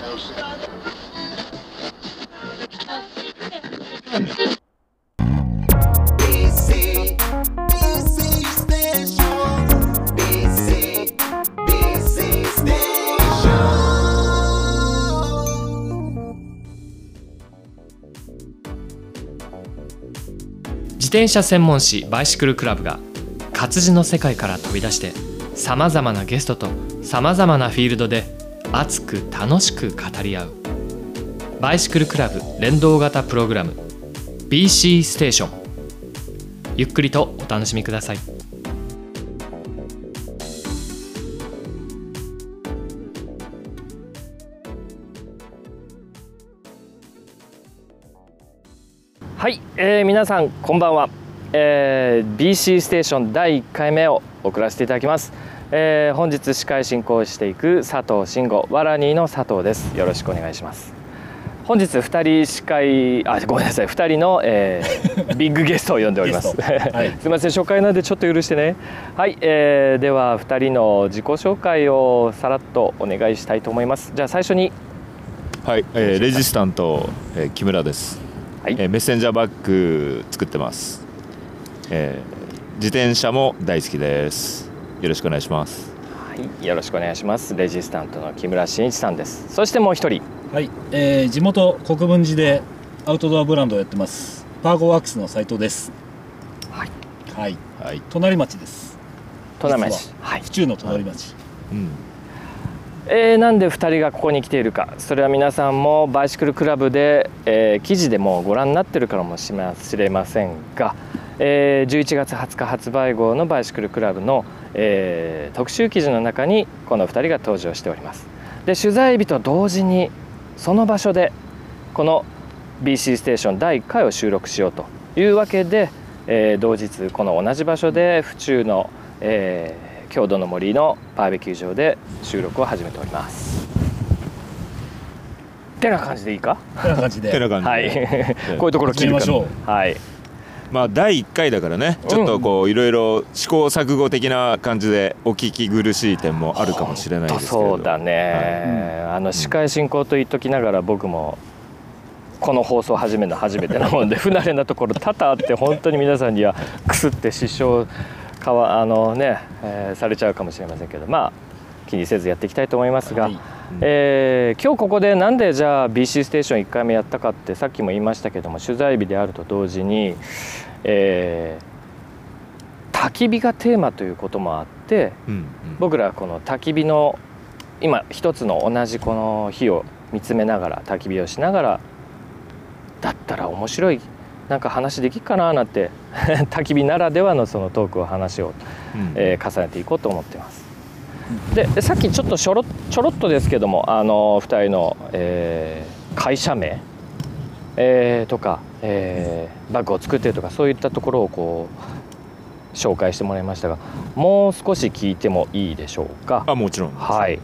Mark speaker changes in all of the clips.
Speaker 1: 自転車専門誌バイシクルクラブが活字の世界から飛び出してさまざまなゲストとさまざまなフィールドで熱く楽しく語り合う。バイシクルクラブ連動型プログラム。BC ステーションゆっくりとお楽しみください。はい、えー皆さんこんばんは、えー BC ステーション第1回目を送らせていただきます、えー本日司会進行していく佐藤慎吾ワラニーの佐藤です。よろしくお願いします。本日2人司会あごめんなさい。2人の、えー ビッグゲストを呼んでおります、
Speaker 2: はい。
Speaker 1: すみません初回なんでちょっと許してね。はい、えーでは2人の自己紹介をさらっとお願いしたいと思います。じゃあ最初に。
Speaker 3: はい、えーレジスタント、えー木村です、
Speaker 1: はい。
Speaker 3: えーメッセンジャーバッグ作ってます、えー自転車も大好きですよろしくお願いします。
Speaker 1: はい、よろしくお願いします。レジスタントの木村真一さんです。そしてもう一人。
Speaker 2: はい、えー地元国分寺でアウトドアブランドをやってます。パーゴワークスの斉藤です。
Speaker 1: はい。
Speaker 2: はい。
Speaker 3: はい、
Speaker 2: 隣町です。
Speaker 1: 都内町。
Speaker 2: 実
Speaker 1: は。い。
Speaker 2: 府中の隣町、
Speaker 3: うん、
Speaker 1: えーなんで2人がここに来ているか。それは皆さんもバイシクルクラブで、えー記事でもご覧になってるからもしれませんが、えー11月20日発売号のバイシクルクラブの、えー特集記事の中にこの2人が登場しておりますで取材日と同時にその場所でこの BC ステーション第1回を収録しようというわけで、えー同日この同じ場所で府中の、えー郷土の森のバーベキュー場で収録を始めております。てな感じでいいか？
Speaker 2: こんな感じで
Speaker 3: てな感じで、
Speaker 1: はい。こういうところ切るか
Speaker 2: 始めまし
Speaker 1: ら。はい。
Speaker 3: まあ第1回だからねちょっとこういろいろ試行錯誤的な感じでお聞き苦しい点もあるかもしれないですけ
Speaker 1: そうだね。あの司会進行と言っときながら僕も。この放送始めるの 初めてなもんで不慣れなところ多々あって本当に皆さんにはくすって失笑かわあのね、えーされちゃうかもしれませんけどまあ気にせずやっていきたいと思いますが、
Speaker 2: はい
Speaker 1: えー今日ここでなんでじゃあ BC ステーション1回目やったかってさっきも言いましたけども取材日であると同時に、えー焚き火がテーマということもあって
Speaker 3: うんうん
Speaker 1: 僕らこの焚き火の今一つの同じこの火を見つめながら焚き火をしながらだったら面白いなんか話できっかななんて 焚き火ならではのそのトークを話を、
Speaker 3: うん
Speaker 1: えー重ねていこうと思ってます。ででさっきちょっとちょろちょろっとですけどもあの2人の、えー会社名、えーとか、えーバッグを作ってるとかそういったところをこう紹介してもらいましたがもう少し聞いてもいいでしょうか？
Speaker 3: あもちろん
Speaker 1: はい、
Speaker 3: うん。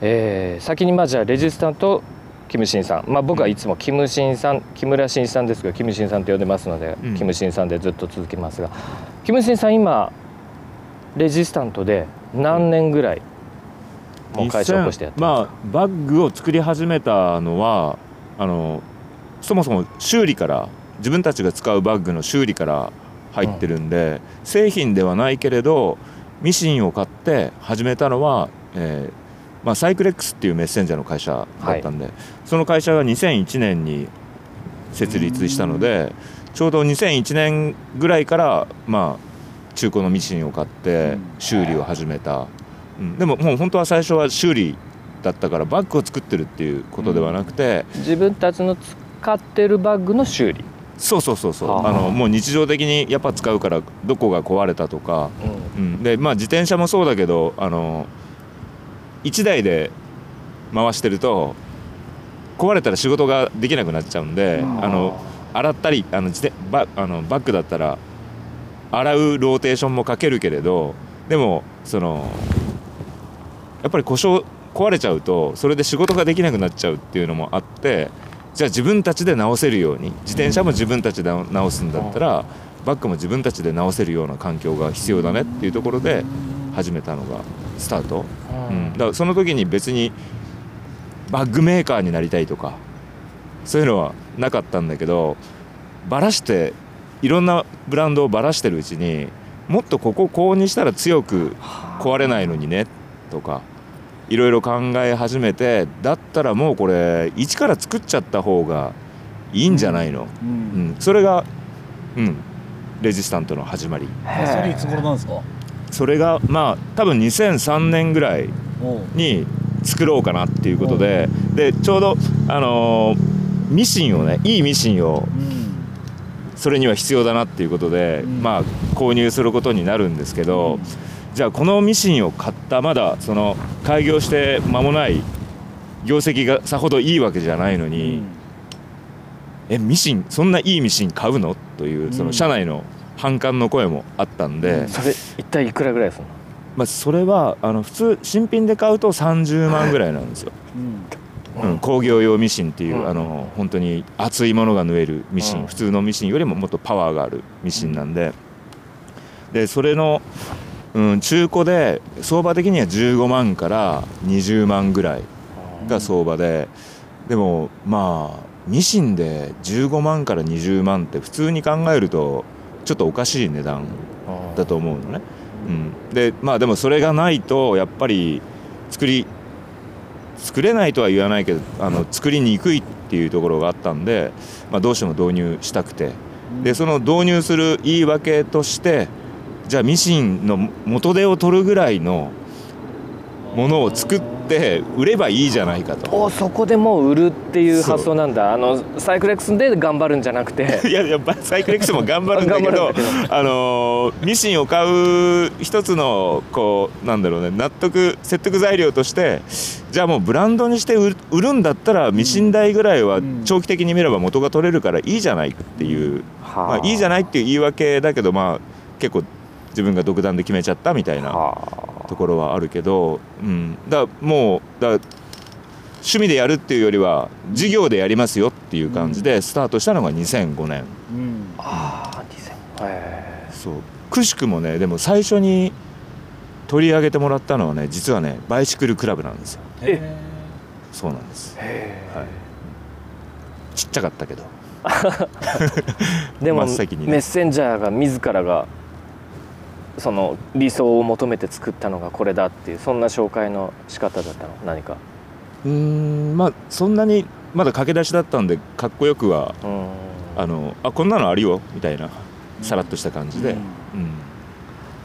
Speaker 1: えー先にまあじゃあレジスタントキムシンさん、まあ、僕はいつもキムシンさん木村真一さんですけどキムシンさんと呼んでますので、
Speaker 3: うん。
Speaker 1: キムシンさんでずっと続けますがキムシンさん今レジスタントで何年ぐらいもう会社を起こしてやって
Speaker 3: まあバッグを作り始めたのはあのそもそも修理から自分たちが使うバッグの修理から入ってるんで、製品ではないけれどミシンを買って始めたのは、えーまあ、サイクレックスっていうメッセンジャーの会社だったんで、その会社が2001年に設立したのでちょうど2001年ぐらいからまあ中古のミシンを買って修理を始めた、うん、でももう本当は最初は修理だったからバッグを作ってるっていうことではなくて、
Speaker 1: 自分たちの使ってるバッグの修理、
Speaker 3: そうそうそうそう。
Speaker 1: はあ。
Speaker 3: あのもう日常的にやっぱ使うからどこが壊れたとか、うん、でまあ自転車もそうだけどあの1台で回してると壊れたら仕事ができなくなっちゃうんで、
Speaker 1: うん
Speaker 3: あの洗ったりあの自転バあのバッグだったら洗うローテーションもかけるけれどでもそのやっぱり故障壊れちゃうとそれで仕事ができなくなっちゃうっていうのもあってじゃあ自分たちで直せるように自転車も自分たちで直すんだったらバッグも自分たちで直せるような環境が必要だねっていうところで始めたのがスタート、うん、だからその時に別にバッグメーカーになりたいとかそういうのはなかったんだけどばらしていろんなブランドをばらしてるうちにもっとこここうにしたら強く壊れないのにねとかいろいろ考え始めてだったらもうこれ一から作っちゃった方がいいんじゃないの、
Speaker 2: う
Speaker 3: うん。んそれが、うん、レジスタントの始まり。
Speaker 2: それいつ頃なんですか？
Speaker 3: それがまあ多分2003年ぐらいに作ろうかなっていうことで。でちょうど、あのーミシンをねいいミシンを
Speaker 2: うん
Speaker 3: それには必要だなっていうことで、
Speaker 2: うん。
Speaker 3: まあ購入することになるんですけど、じゃあこのミシンを買ったまだその開業して間もない業績がさほどいいわけじゃないの
Speaker 2: う
Speaker 3: に、
Speaker 2: ん。
Speaker 3: えミシンそんないいミシン買うの？というその社内の反感の声もあったんで、
Speaker 2: うん。
Speaker 1: それ一体いくらぐらいするの？
Speaker 3: まあ、それはあの普通新品で買うと30万ぐらいなんですよ、
Speaker 2: うん
Speaker 3: うん、工業用ミシンっていう、
Speaker 1: うん。
Speaker 3: あの本当に厚いものが縫えるミシン、
Speaker 1: うん。
Speaker 3: 普通のミシンよりももっとパワーがあるミシンなんで。でそれの、うん、中古で相場的には15万から20万ぐらいが相場で、でもまあミシンで15万から20万って普通に考えるとちょっとおかしい値段だと思うのね。うん、でまあでもそれがないとやっぱり作り作れないとは言わないけどあの作りにくいっていうところがあったんで、まあ、どうしても導入したくて。でその導入する言い訳としてじゃあミシンの元手を取るぐらいのものを作って売ればいいじゃないかと。
Speaker 1: おそこでもう売るっていう発想なんだ。あのサイクレックスで頑張るんじゃなくて。
Speaker 3: いややっぱサイクレックスも頑張るんだけど あのーミシンを買う一つのこうなんだろうね納得説得材料としてじゃあもうブランドにして売るんだったらミシン代ぐらいは
Speaker 2: うん。
Speaker 3: 長期的に見れば元が取れるからいいじゃないっていう、まあ、いいじゃないっていう言い訳だけどまあ結構自分が独断で決めちゃったみたいな。
Speaker 1: は
Speaker 3: ところはあるけど、うん、だからもうだから趣味でやるっていうよりは事業でやりますよっていう感じでスタートしたのが2005年。
Speaker 2: うん。
Speaker 1: ああ2000へ
Speaker 3: そう。くしくもねでも最初に取り上げてもらったのはね実はねバイシクルクラブなんですよ。
Speaker 1: え？
Speaker 3: そうなんです。
Speaker 1: え
Speaker 3: はい。ちっちゃかったけど。
Speaker 1: でも、
Speaker 3: ね。
Speaker 1: メッセンジャーが自らがその理想を求めて作ったのがこれだっていうそんな紹介の仕方だったの何か？
Speaker 3: うーんまあそんなにまだ駆け出しだったんでかっこよくは
Speaker 1: うん。
Speaker 3: あのあこんなのあるよみたいなさらっとした感じで、
Speaker 2: うん。
Speaker 3: うん。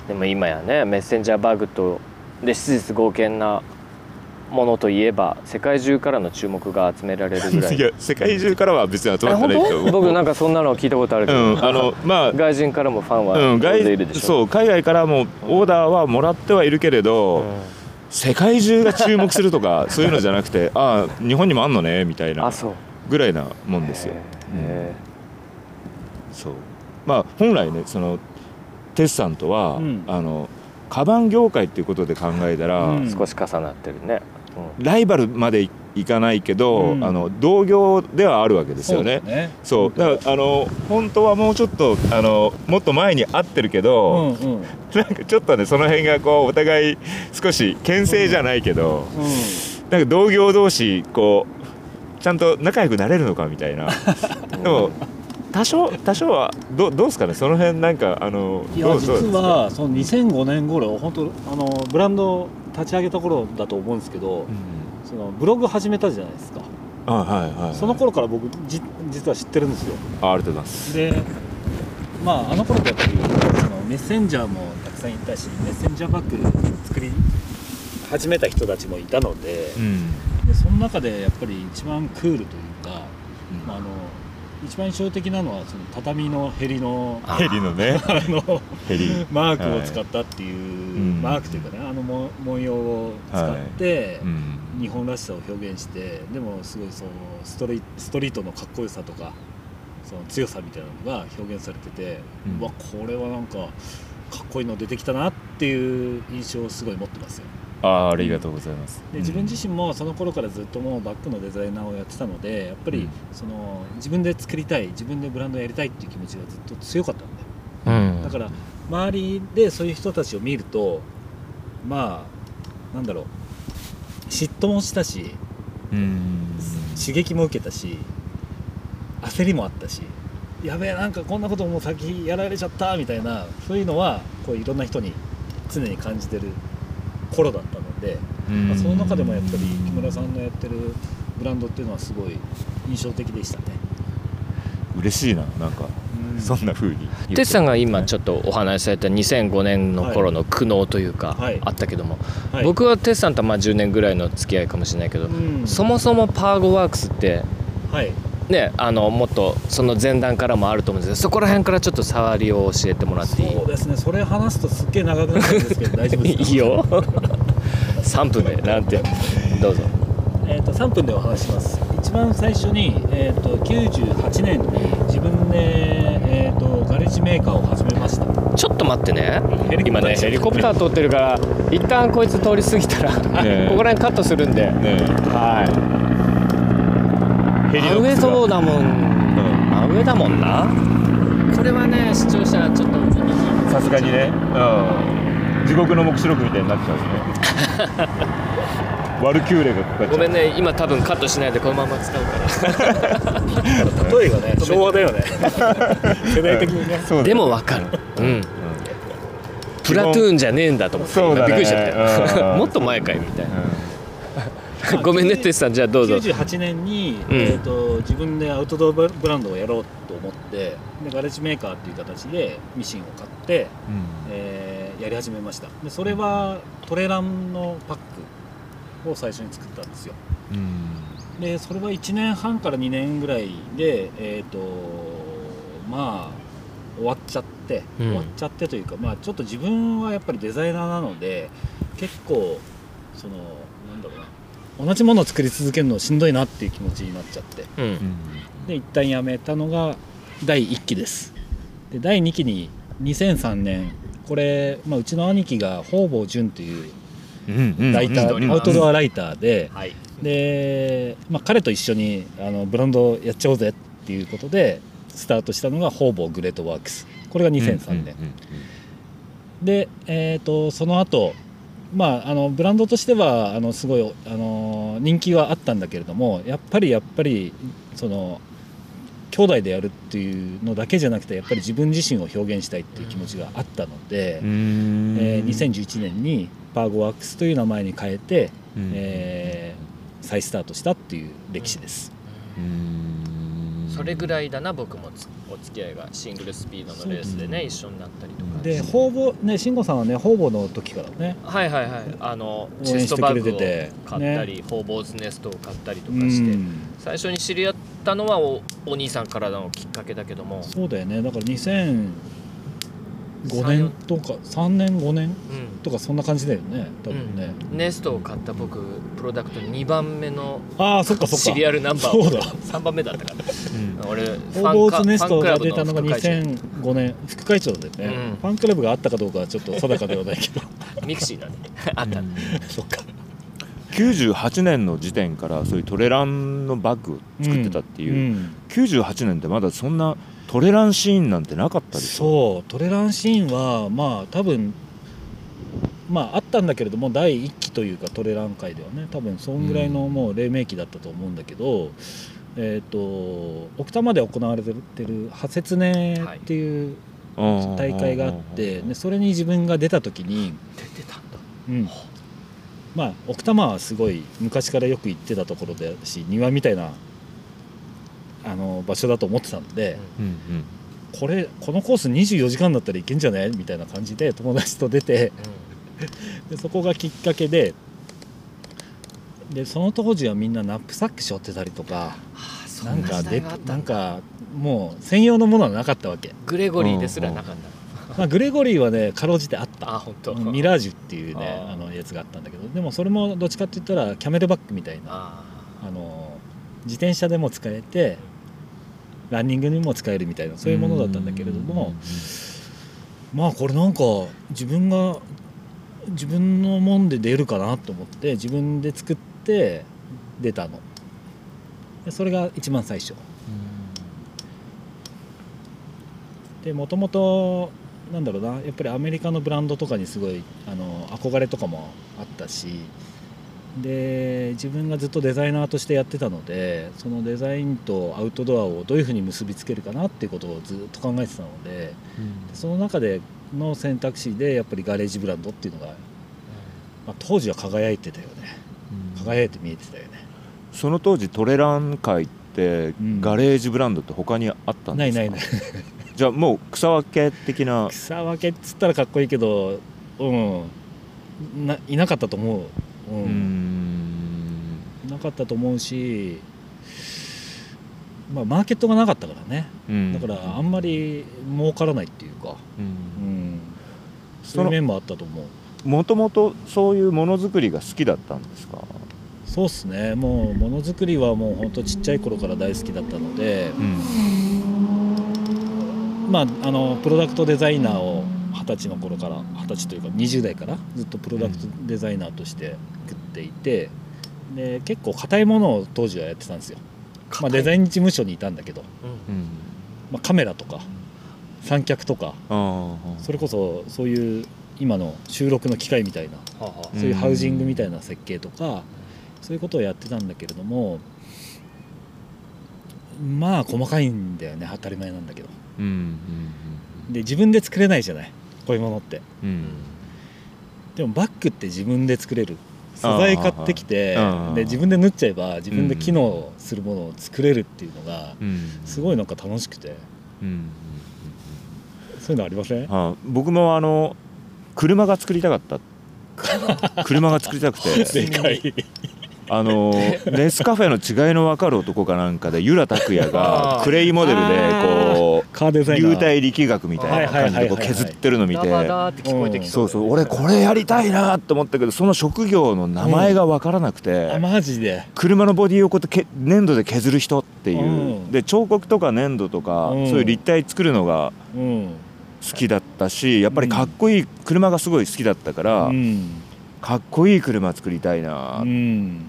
Speaker 1: でも今やねメッセンジャーバグとで史実合憲なものといえば世界中からの注目が集められるぐらい。
Speaker 3: いや世界中からは別に集
Speaker 1: え
Speaker 3: まってないけど。
Speaker 1: 僕なんかそんなの聞いたことあるけ
Speaker 3: う
Speaker 1: ど、
Speaker 3: んあのまあ
Speaker 1: 外人からもファンは
Speaker 3: うん、
Speaker 1: 大勢いるでしょ、
Speaker 3: 外そう海外からもオーダーはもらってはいるけれど、
Speaker 1: うん。
Speaker 3: 世界中が注目するとか そういうのじゃなくてああ日本にもあんのねみたいなぐらいなもんですよ。
Speaker 1: へ
Speaker 3: そう。まあ本来ねそのテスさんとは、
Speaker 2: うん。
Speaker 3: あのカバン業界っていうことで考えたら、
Speaker 2: うん。
Speaker 1: え少し重なってるね、
Speaker 3: ライバルまでいかないけど、
Speaker 2: うん。
Speaker 3: あの同業ではあるわけですよね。
Speaker 2: そうだね。
Speaker 3: そう。だからあの本当はもうちょっとあのもっと前に会ってるけ
Speaker 2: う
Speaker 3: ど、
Speaker 2: んうん。
Speaker 3: なんかちょっとねその辺がこうお互い少し牽制じゃないけど、なんか同業同士こうちゃんと仲良くなれるのかみたいな。でも多少多少はどどうですかね？その辺なんかあの
Speaker 2: いや実はその2005年頃本当あのブランド立ち上げた頃だと思うんですけど
Speaker 3: うん。
Speaker 2: そのブログ始めたじゃないですか。
Speaker 3: あはいはい
Speaker 2: その頃から僕じ実は知ってるんですよ。
Speaker 3: あありがとうございます。
Speaker 2: でまああの頃ってやっぱりそのメッセンジャーもたくさんいたしメッセンジャーバッグ作り始めた人たちもいたので
Speaker 3: うん。
Speaker 2: でその中でやっぱり一番クールというか、まあ、あの一番印象的なのはその畳のヘリの
Speaker 3: ヘリのね。
Speaker 2: あの
Speaker 3: ヘリ
Speaker 2: マークを使ったっていう、
Speaker 3: うん
Speaker 2: マークというかねあのも文様を使って、
Speaker 3: うん。
Speaker 2: 日本らしさを表現してでもすごいそのストリストリートのかっこよさとかその強さみたいなのが表現されてて、
Speaker 3: うん。
Speaker 2: うわこれはなんかかっこいいの出てきたなっていう印象をすごい持ってますよ
Speaker 3: ああありがとうございます。
Speaker 2: で自分自身もその頃からずっともうバッグのデザイナーをやってたのでやっぱり
Speaker 3: うん。
Speaker 2: その自分で作りたい自分でブランドやりたいっていう気持ちがずっと強かったんで
Speaker 1: うん。
Speaker 2: だから周りでそういう人たちを見るとまあなんだろう嫉妬もしたし
Speaker 3: うん。
Speaker 2: 刺激も受けたし焦りもあったしやべえなんかこんなこともう先やられちゃったみたいなそういうのはこういろんな人に常に感じてる頃だったので、まあ、その中でもやっぱり木村さんのやってるブランドっていうのはすごい印象的でしたね。
Speaker 3: 嬉しいななんか。そんな風に
Speaker 1: テツさんが今ちょっとお話しされた2005年の頃の苦悩というか
Speaker 2: はい。
Speaker 1: あったけども、
Speaker 2: はい。
Speaker 1: 僕はテツさんとはまあ10年ぐらいの付き合いかもしれないけど、
Speaker 2: うん。
Speaker 1: そもそもパーゴワークスって
Speaker 2: はい
Speaker 1: ねあのもっとその前段からもあると思うんですけどそこら辺からちょっと触りを教えてもらっていい？
Speaker 2: そうですね。それ話すとすっげえ長くなるんですけど大丈夫ですか？
Speaker 1: いいよ。3分で。なんて？どうぞ。
Speaker 2: えー、と3分でお話しします。一番最初に、えー、と98年に自分で、えー、とガレージメーカーを始めました。
Speaker 1: ちょっと待ってね。今ねヘリコプター通ってるから一旦こいつ通り過ぎたら、
Speaker 3: ね
Speaker 1: ここら辺カットするんで、
Speaker 3: ね
Speaker 1: はい
Speaker 3: ヘリの
Speaker 1: 真上そうだもん、真上だもんな。これはね視聴者ちょっと
Speaker 3: さすがにね、うん、地獄の黙示録みたいになっちゃうね。ワルキューレがかかっちゃう。
Speaker 1: ごめんね。今多分カットしないでこのまま使うから。
Speaker 2: 例えがね昭和だよね。世代的にね。
Speaker 3: そうだね。
Speaker 1: でもわかる。うん。プラトゥーンじゃねえんだと思って
Speaker 3: そうだね。
Speaker 1: 今びっくりしちゃったよ。
Speaker 3: うん。
Speaker 1: もっと前かいみたいな。
Speaker 2: うん
Speaker 1: ごめんねテスさんじゃあどうぞ。
Speaker 2: 98年に、
Speaker 1: うん。
Speaker 2: えー、と自分でアウトドアブランドをやろうと思ってでガレージメーカーっていう形でミシンを買って、えーやり始めました。でそれはトレランのパックを最初に作ったんですよ。
Speaker 3: うん。うん
Speaker 2: でそれは1年半から2年ぐらいでえっ、とまあ終わっちゃって、
Speaker 1: うん。
Speaker 2: 終わっちゃってというかまあちょっと自分はやっぱりデザイナーなので結構その同じものを作り続けるのしんどいなっていう気持ちになっちゃって。
Speaker 1: うん。
Speaker 3: うん。
Speaker 2: で一旦やめたのが第1期です。で第2期に2003年これ、まあ、うちの兄貴が方々淳っていう
Speaker 3: うんうん。
Speaker 2: ライター、アウトドアライターで、
Speaker 1: はい。
Speaker 2: で、まあ、彼と一緒にあのブランドやっちゃおうぜっていうことでスタートしたのが方々グレートワークス。これが2003年、で、えー、とその後まああのブランドとしてはあのすごいあの人気はあったんだけれどもやっぱりやっぱりその兄弟でやるっていうのだけじゃなくてやっぱり自分自身を表現したいっていう気持ちがあったので、
Speaker 3: うん。
Speaker 2: えー2011年にパーゴワークスという名前に変えて、
Speaker 3: うん。
Speaker 2: えー再スタートしたっていう歴史です。
Speaker 3: うん
Speaker 1: それぐらいだな僕もつお付き合いがシングルスピードのレースでね一緒になったりとか。
Speaker 2: で方々ね慎吾さんはね方々の時からね。
Speaker 1: はいはいはい。あの
Speaker 2: 応
Speaker 1: チェストバッグを買ったり、ホーボーズネストを買ったりとか
Speaker 2: う
Speaker 1: して。
Speaker 2: ん。
Speaker 1: 最初に知り合ったのはおお兄さんからのきっかけだけども、
Speaker 2: そうだよね。だから2005年とか3年5年
Speaker 1: うん
Speaker 2: とかそんな感じだよね多分ね、
Speaker 1: うん。ネストを買った僕プロダクト2番目の
Speaker 2: ああそっかそっか。
Speaker 1: シリアルナンバー。を
Speaker 2: そうだ。
Speaker 1: 3番目だったから。
Speaker 3: うん。
Speaker 1: 俺フ
Speaker 2: ホーボーズネストが
Speaker 1: ファンクラブ
Speaker 2: 出たのが
Speaker 1: 副会長
Speaker 2: 2005年。副会長だよね、
Speaker 1: うん。
Speaker 2: ファンクラブがあったかどうかはちょっと定かではないけど。
Speaker 1: mixi だね。あった、
Speaker 2: そっか。
Speaker 3: 98年の時点からそういうトレランのバッグを作ってたっていう、
Speaker 2: ん。
Speaker 3: 98年ってまだそんなトレランシーンなんてなかったでしょ？
Speaker 2: そうトレランシーンはまあ多分まああったんだけれども第1期というかトレラン界ではね多分そんぐらいのもう黎明期だったと思うんだけど、えっ、と奥多摩で行われてるハセツネっていう
Speaker 3: うん
Speaker 2: 大会があって、でそれに自分が出た時に、
Speaker 1: 出てたんだ。
Speaker 2: うん、まあ奥多摩はすごい昔からよく行ってたところだし庭みたいなあの場所だと思ってたので、
Speaker 3: うんうん。
Speaker 2: これこのコース24時間だったらいけんじゃねみたいな感じで友達と出て でそこがきっかけででその当時はみんなナップサック背負ってたりとか
Speaker 1: そ
Speaker 2: なんかでなんかもう専用のものはなかったわけ、
Speaker 1: グレゴリーですらなかった。
Speaker 2: まあ、グレゴリーはねかろうじてあった。
Speaker 1: あ本当。
Speaker 2: ミラージュっていうね
Speaker 1: あ
Speaker 2: のやつがあったんだけどでもそれもどっちかって言ったらキャメルバックみたいな
Speaker 1: あ
Speaker 2: あの自転車でも使えてランニングにも使えるみたいなそういうものだったんだけれどもまあこれなんか自分が自分のもんで出るかなと思って自分で作って出たの。でそれが一番最初。でもともとなんだろうなやっぱりアメリカのブランドとかにすごいあの憧れとかもあったしで自分がずっとデザイナーとしてやってたのでそのデザインとアウトドアをどういうふうに結びつけるかなっていうことをずっと考えてたのでその中での選択肢でやっぱりガレージブランドっていうのが、まあ、当時は輝いてたよね。輝いて見えてたよね。
Speaker 3: その当時トレラン界って
Speaker 2: うん。
Speaker 3: ガレージブランドって他にあったんですか、
Speaker 2: ないないない。
Speaker 3: じゃあもう草分け的な。
Speaker 2: 草分けっつったらかっこいいけどうん。ないなかったと思う、なかったと思うしまあマーケットがなかったからね。
Speaker 3: うん。
Speaker 2: だからあんまり儲からないっていうか、
Speaker 3: うん。
Speaker 2: うん、
Speaker 3: そ
Speaker 2: ういう面もあったと思う。
Speaker 3: もともとそういうものづくりが好きだったんですか？
Speaker 2: そうっすね。もうものづくりはもうほんとちっちゃい頃から大好きだったので。
Speaker 3: うん。
Speaker 2: まああのプロダクトデザイナーを二十歳の頃から二十歳というか20代からずっとプロダクトデザイナーとして食っていて、で結構硬いものを当時はやってたんですよ、まあ、デザイン事務所にいたんだけど、
Speaker 3: うん。
Speaker 2: まあ、カメラとか三脚とか
Speaker 3: あ
Speaker 2: それこそそういう今の収録の機械みたいなそういうハウジングみたいな設計とか、そういうことをやってたんだけれどもまあ細かいんだよね。当たり前なんだけど。
Speaker 3: うんうん。
Speaker 2: で自分で作れないじゃないこういうものって。
Speaker 3: うん。うん
Speaker 2: でもバッグって自分で作れる。素材買ってきてで自分で縫っちゃえば自分で機能するものを作れるっていうのが
Speaker 3: うん。
Speaker 2: すごいなんか楽しくて。
Speaker 3: うんうん
Speaker 2: そういうのありません？
Speaker 3: あ僕もあの車が作りたかった。車が作りたくて。
Speaker 2: でかい
Speaker 3: あの ネスカフェの違いの分かる男かなんかで由良拓也がクレイモデルでこ
Speaker 2: カーデ
Speaker 3: う
Speaker 2: ザイナー。
Speaker 3: 流体力学みたいな感じでこう削ってるの見て。
Speaker 1: ダバダーって聞こえてき
Speaker 3: そうそう。俺これやりたいなと思ったけどその職業の名前が分からなくて。
Speaker 2: あマジで？
Speaker 3: 車のボディをこうやってけ粘土で削る人っていう、
Speaker 2: うん。
Speaker 3: で彫刻とか粘土とか、
Speaker 2: うん。
Speaker 3: そういう立体作るのが
Speaker 2: うん。
Speaker 3: 好きだったしやっぱりかっこいい車がすごい好きだったから、
Speaker 2: うん。
Speaker 3: かっこいい車作りたいな、
Speaker 2: うん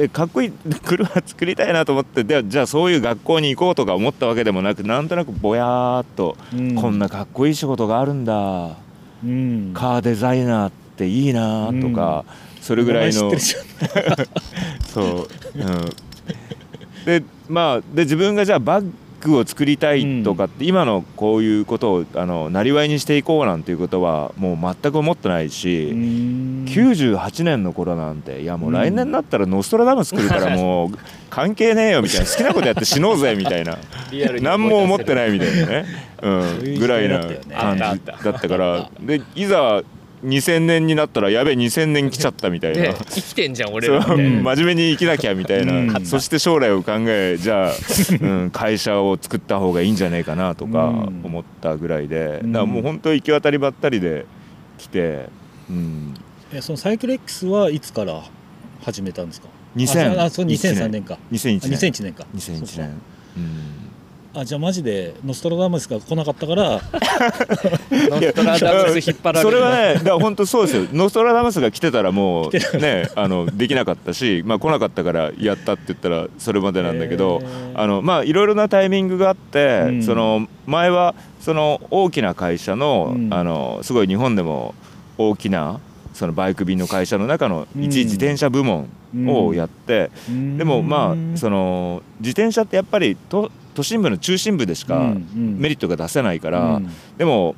Speaker 3: でかっこいい 車作りたいなと思ってでじゃあそういう学校に行こうとか思ったわけでもなくなんとなくぼやーっと、
Speaker 2: うん。
Speaker 3: こんなかっこいい仕事があるんだ。
Speaker 2: うん。
Speaker 3: カーデザイナーっていいなとか、それぐらいの そう、うん、でまあで自分がじゃあバッグを作りたいとかって、今のこういうことをあのなりわいにしていこうなんていうことはもう全く思ってないし、98年の頃なんていやもう来年になったらノストラダムス来るからもう 関係ねえよみたいな好きなことやって死のうぜみたいな。何も思ってないみたいなね、う、
Speaker 2: ん
Speaker 3: ぐらいな感じだったから でいざ2000年になったらやべえ2000年来ちゃったみたいな。
Speaker 1: で。生きてんじゃん俺
Speaker 3: 真面目に生きなきゃみたいな、
Speaker 2: うん。
Speaker 3: そして将来を考えじゃあ、うん、会社を作った方がいいんじゃないかなとか
Speaker 2: うん。
Speaker 3: 思ったぐらいで、
Speaker 2: うん。
Speaker 3: だからもう本当行き渡りばったりで来て、うん、
Speaker 2: えそのサイクル X はいつから始めたんですか
Speaker 3: ？2000
Speaker 2: あそう2003年。か。
Speaker 3: 2001
Speaker 2: あ
Speaker 3: 年
Speaker 2: 2001年か。
Speaker 3: 2001
Speaker 2: そうか。
Speaker 3: 年、うん。
Speaker 2: あじゃあマジでノストラダムスが来なかったから
Speaker 1: ノストラダムス引っ張られる
Speaker 3: それはねだから本当そうですよ。ノストラダムスが来てたらもうねあのできなかったし、まあ、来なかったからやったって言ったらそれまでなんだけど、あのまあいろいろなタイミングがあって、
Speaker 2: うん。
Speaker 3: その前はその大きな会社の,、
Speaker 2: うん。
Speaker 3: あのすごい日本でも大きなそのバイク便の会社の中の
Speaker 2: うん
Speaker 3: 一自転車部門をやって、
Speaker 2: うん。
Speaker 3: でもまあその自転車ってやっぱり都都心部の中心部でしかメリットが出せないから、
Speaker 2: うん。
Speaker 3: でも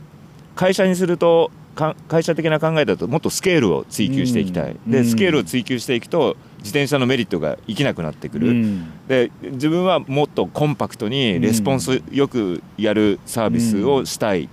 Speaker 3: 会社にするとか会社的な考えだともっとスケールを追求していきたい、でスケールを追求していくと自転車のメリットが生きなくなってくる、
Speaker 2: うん。
Speaker 3: で自分はもっとコンパクトにレスポンスよくやるサービスをしたい、
Speaker 2: うん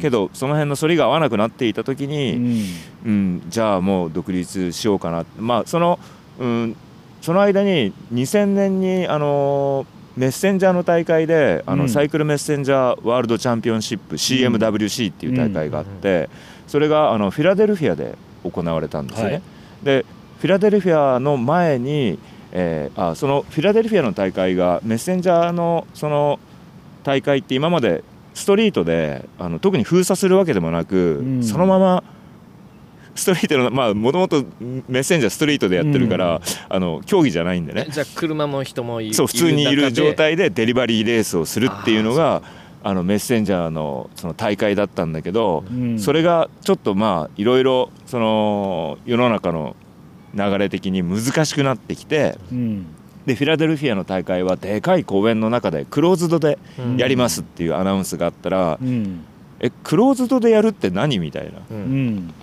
Speaker 3: けどその辺の反りが合わなくなっていた時
Speaker 2: う
Speaker 3: に、
Speaker 2: ん。
Speaker 3: うんじゃあもう独立しようかな。まあその、うん、その間に2000年にあのメッセンジャーの大会であの、
Speaker 2: うん。
Speaker 3: サイクルメッセンジャーワールドチャンピオンシップ CMWC っていう大会があって、それがあのフィラデルフィアで行われたんですよね。
Speaker 2: はい。
Speaker 3: でフィラデルフィアの前に、えーあそのフィラデルフィアの大会がメッセンジャーのその大会って今までストリートであの特に封鎖するわけでもなく、
Speaker 2: うん。
Speaker 3: そのままストリートのまあもともとメッセンジャーストリートでやってるから、
Speaker 2: うん。
Speaker 3: あの競技じゃないんでね。
Speaker 1: じゃあ車も人もい
Speaker 3: そう普通にいる状態でデリバリーレースをするっていうのがあのメッセンジャーのその大会だったんだけど、
Speaker 2: うん。
Speaker 3: それがちょっとまあいろいろその世の中の流れ的に難しくなってきて
Speaker 2: うん
Speaker 3: でフィラデルフィアの大会はでかい公園の中でクローズドで
Speaker 1: うん。
Speaker 3: やりますっていうアナウンスがあったら、
Speaker 2: うん。
Speaker 3: えクローズドでやるって何みたいな。
Speaker 1: う
Speaker 2: うん。ん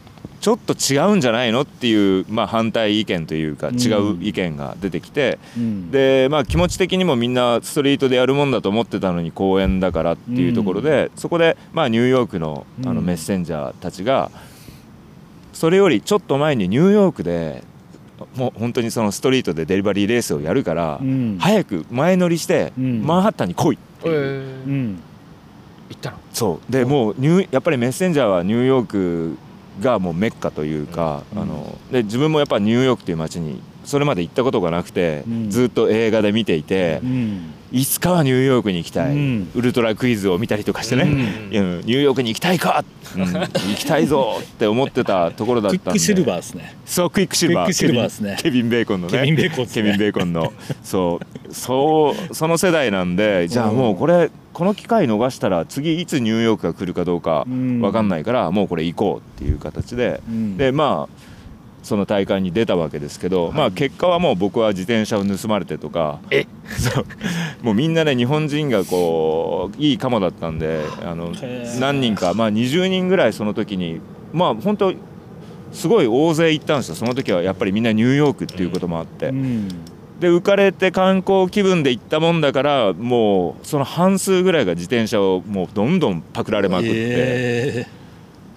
Speaker 3: ちょっと違うんじゃないのっていう、まあ、反対意見というか
Speaker 2: うん。
Speaker 3: 違う意見が出てきて、
Speaker 2: うん。
Speaker 3: でまあ気持ち的にもみんなストリートでやるもんだと思ってたのに公園だからっていうところで、そこでまあニューヨークのあの
Speaker 2: うん。
Speaker 3: メッセンジャーたちがそれよりちょっと前にニューヨークでもう本当にそのストリートでデリバリーレースをやるから、
Speaker 2: うん。
Speaker 3: 早く前乗りして
Speaker 2: うん。
Speaker 3: マンハッタンに来い、
Speaker 1: え
Speaker 2: う。
Speaker 1: ー。
Speaker 2: ん。
Speaker 1: 行ったの？
Speaker 3: そう。でもうニューやっぱりメッセンジャーはニューヨークがもうメッカというか、
Speaker 2: うん。
Speaker 3: あので自分もやっぱニューヨークという街にそれまで行ったことがなくて、
Speaker 2: うん。
Speaker 3: ずっと映画で見ていて、
Speaker 2: うん。
Speaker 3: いつかはニューヨークに行きたい、
Speaker 2: うん。
Speaker 3: ウルトラクイズを見たりとかしてね、ニューヨークに行きたいか、うん。行きたいぞって思ってたところだったんで。
Speaker 2: クイックシルバーですね。
Speaker 3: そうクイックシルバー。
Speaker 2: シルバーですね。
Speaker 3: ケビンベーコンのね。
Speaker 2: ケビンベーコンね。
Speaker 3: ケビンベーコンの。そう。そうその世代なんでじゃあもうこれこの機会逃したら次いつニューヨークが来るかどうか
Speaker 2: うん。
Speaker 3: 分かんないからもうこれ行こうっていう形で。
Speaker 2: うん。
Speaker 3: でまあその大会に出たわけですけど、まあ結果はもう僕は自転車を盗まれてとか
Speaker 1: え？
Speaker 3: そう。もうみんなね日本人がこういいカモだったんであの何人かまあ20人ぐらいその時にまあ本当すごい大勢行ったんですよ。その時はやっぱりみんなニューヨークっていうこともあって、
Speaker 2: うん。
Speaker 3: で浮かれて観光気分で行ったもんだからもうその半数ぐらいが自転車をもうどんどんパクられまくって、
Speaker 2: え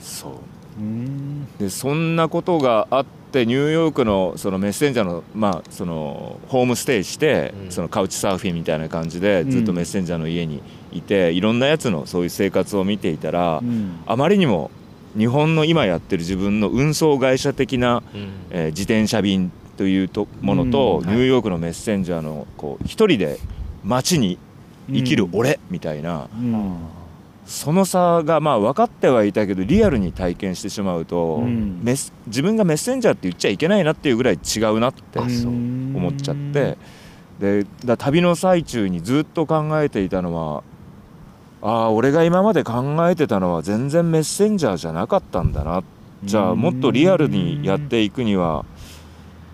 Speaker 3: そう。
Speaker 2: ーうん
Speaker 3: でそんなことがあってニューヨークのそのメッセンジャーの,、まあ、そのホームステイして、
Speaker 1: うん。
Speaker 3: そのカウチサーフィンみたいな感じでずっとメッセンジャーの家にいて、いろんなやつのそういう生活を見ていたら、
Speaker 2: うん。
Speaker 3: あまりにも日本の今やってる自分の運送会社的な、
Speaker 1: うん。
Speaker 3: えー自転車便というとものと、
Speaker 2: うん。
Speaker 3: ニューヨークのメッセンジャーのこう一人で街に生きる俺みたいな、
Speaker 2: うん
Speaker 3: その差がまあ分かってはいたけどリアルに体験してしまうと、
Speaker 2: うん。
Speaker 3: 自分がメッセンジャーって言っちゃいけないなっていうぐらい違うなって思っちゃって。でだ旅の最中にずっと考えていたのはああ俺が今まで考えてたのは全然メッセンジャーじゃなかったんだな。じゃあもっとリアルにやっていくには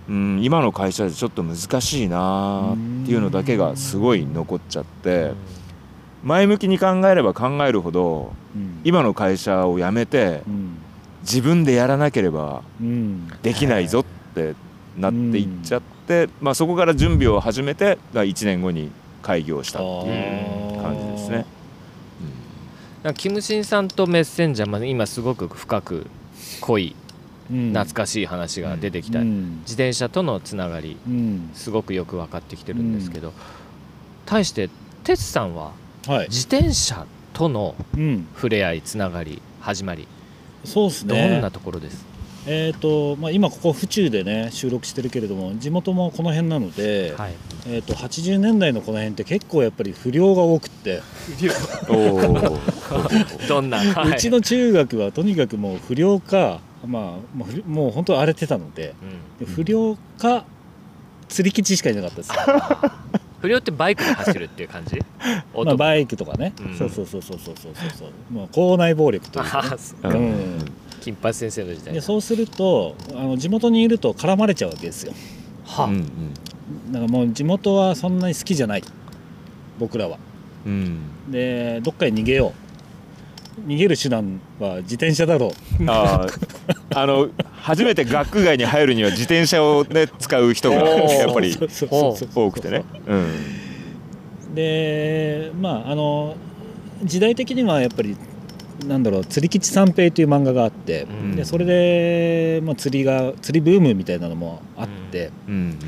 Speaker 3: うん今の会社でちょっと難しいなっていうのだけがすごい残っちゃって前向きに考えれば考えるほど
Speaker 2: うん。
Speaker 3: 今の会社を辞めて
Speaker 2: うん。
Speaker 3: 自分でやらなければ
Speaker 2: うん。
Speaker 3: できないぞってなっていっちゃって、まあ、そこから準備を始めて1年後に開業したっていう感じですね。
Speaker 1: なんかキムシンさんとメッセンジャーまで今すごく深く濃い
Speaker 2: うん。
Speaker 1: 懐かしい話が出てきた、
Speaker 2: うん。
Speaker 1: 自転車とのつながり
Speaker 2: うん。
Speaker 1: すごくよく分かってきてるんですけど、対してテツさんは
Speaker 2: はい。
Speaker 1: 自転車との
Speaker 2: うん。
Speaker 1: 触れ合いつながり始まり。
Speaker 2: そうです
Speaker 1: ど
Speaker 2: ね
Speaker 1: んなところです、
Speaker 2: えーとまあ、今ここ府中でね収録してるけれども地元もこの辺なので、
Speaker 1: はい、
Speaker 2: えー、と80年代のこの辺って結構やっぱり不良が多くって、
Speaker 3: おー。
Speaker 1: どんな、はい。う
Speaker 2: ちの中学はとにかくもう不良か、まあ、もう不もう本当荒れてたので
Speaker 1: うん。
Speaker 2: で不良か釣り吉しかいなかったです、
Speaker 1: 不良ってバイクで走るっていう感じ？
Speaker 2: まあバイクとかね、
Speaker 1: うん、
Speaker 2: そうそうそうそうそうそうそうもう。校内暴力というか、ね、
Speaker 1: 金八先生の時代
Speaker 2: でそうするとあの地元にいると絡まれちゃうわけですよ。
Speaker 1: は、
Speaker 3: うん、うん、
Speaker 2: だからもう地元はそんなに好きじゃない。僕らは、
Speaker 3: うん、
Speaker 2: でどっかに逃げよう。逃げる手段は自転車だろう。
Speaker 3: あー。あの初めて学区外に入るには自転車を、ね、使う人がやっぱり多くてね。うん。
Speaker 2: でまああの時代的にはやっぱりなんだろう釣り吉三平という漫画があって、
Speaker 1: うん。
Speaker 2: でそれで、まあ、釣りが釣りブームみたいなのもあって、
Speaker 3: うん。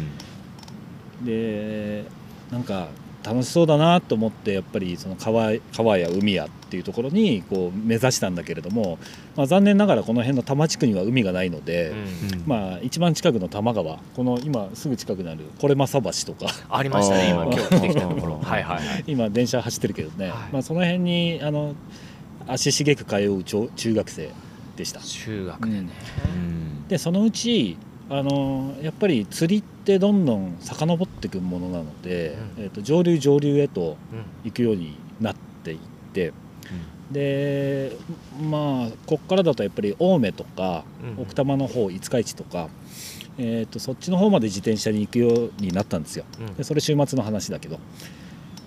Speaker 2: でなんか楽しそうだなと思ってやっぱりその川川や海やっていうところにこう目指したんだけれども、まあ、残念ながらこの辺の多摩地区には海がないので、
Speaker 1: うん。
Speaker 3: うん
Speaker 2: まあ、一番近くの多摩川この今すぐ近くにあるこれ正橋とか。
Speaker 1: ありましたね今今日来てきたところ。はいはいはい。
Speaker 2: 今電車走ってるけどね、
Speaker 1: はい。
Speaker 2: まあ、その辺にあの足しげく通う中中学生でした。
Speaker 1: 中学でね、
Speaker 3: うん。
Speaker 2: でそのうちあのやっぱり釣りってどんどん遡っていくものなので、
Speaker 1: うん。
Speaker 2: えー、と上流上流へと
Speaker 1: うん。
Speaker 2: 行くようになっていってでまあこっからだとやっぱり青梅とか
Speaker 1: うん。
Speaker 2: 奥多摩の方五日市とか、えー、とそっちの方まで自転車に行くようになったんですよ。
Speaker 1: うん。
Speaker 2: でそれ週末の話だけど。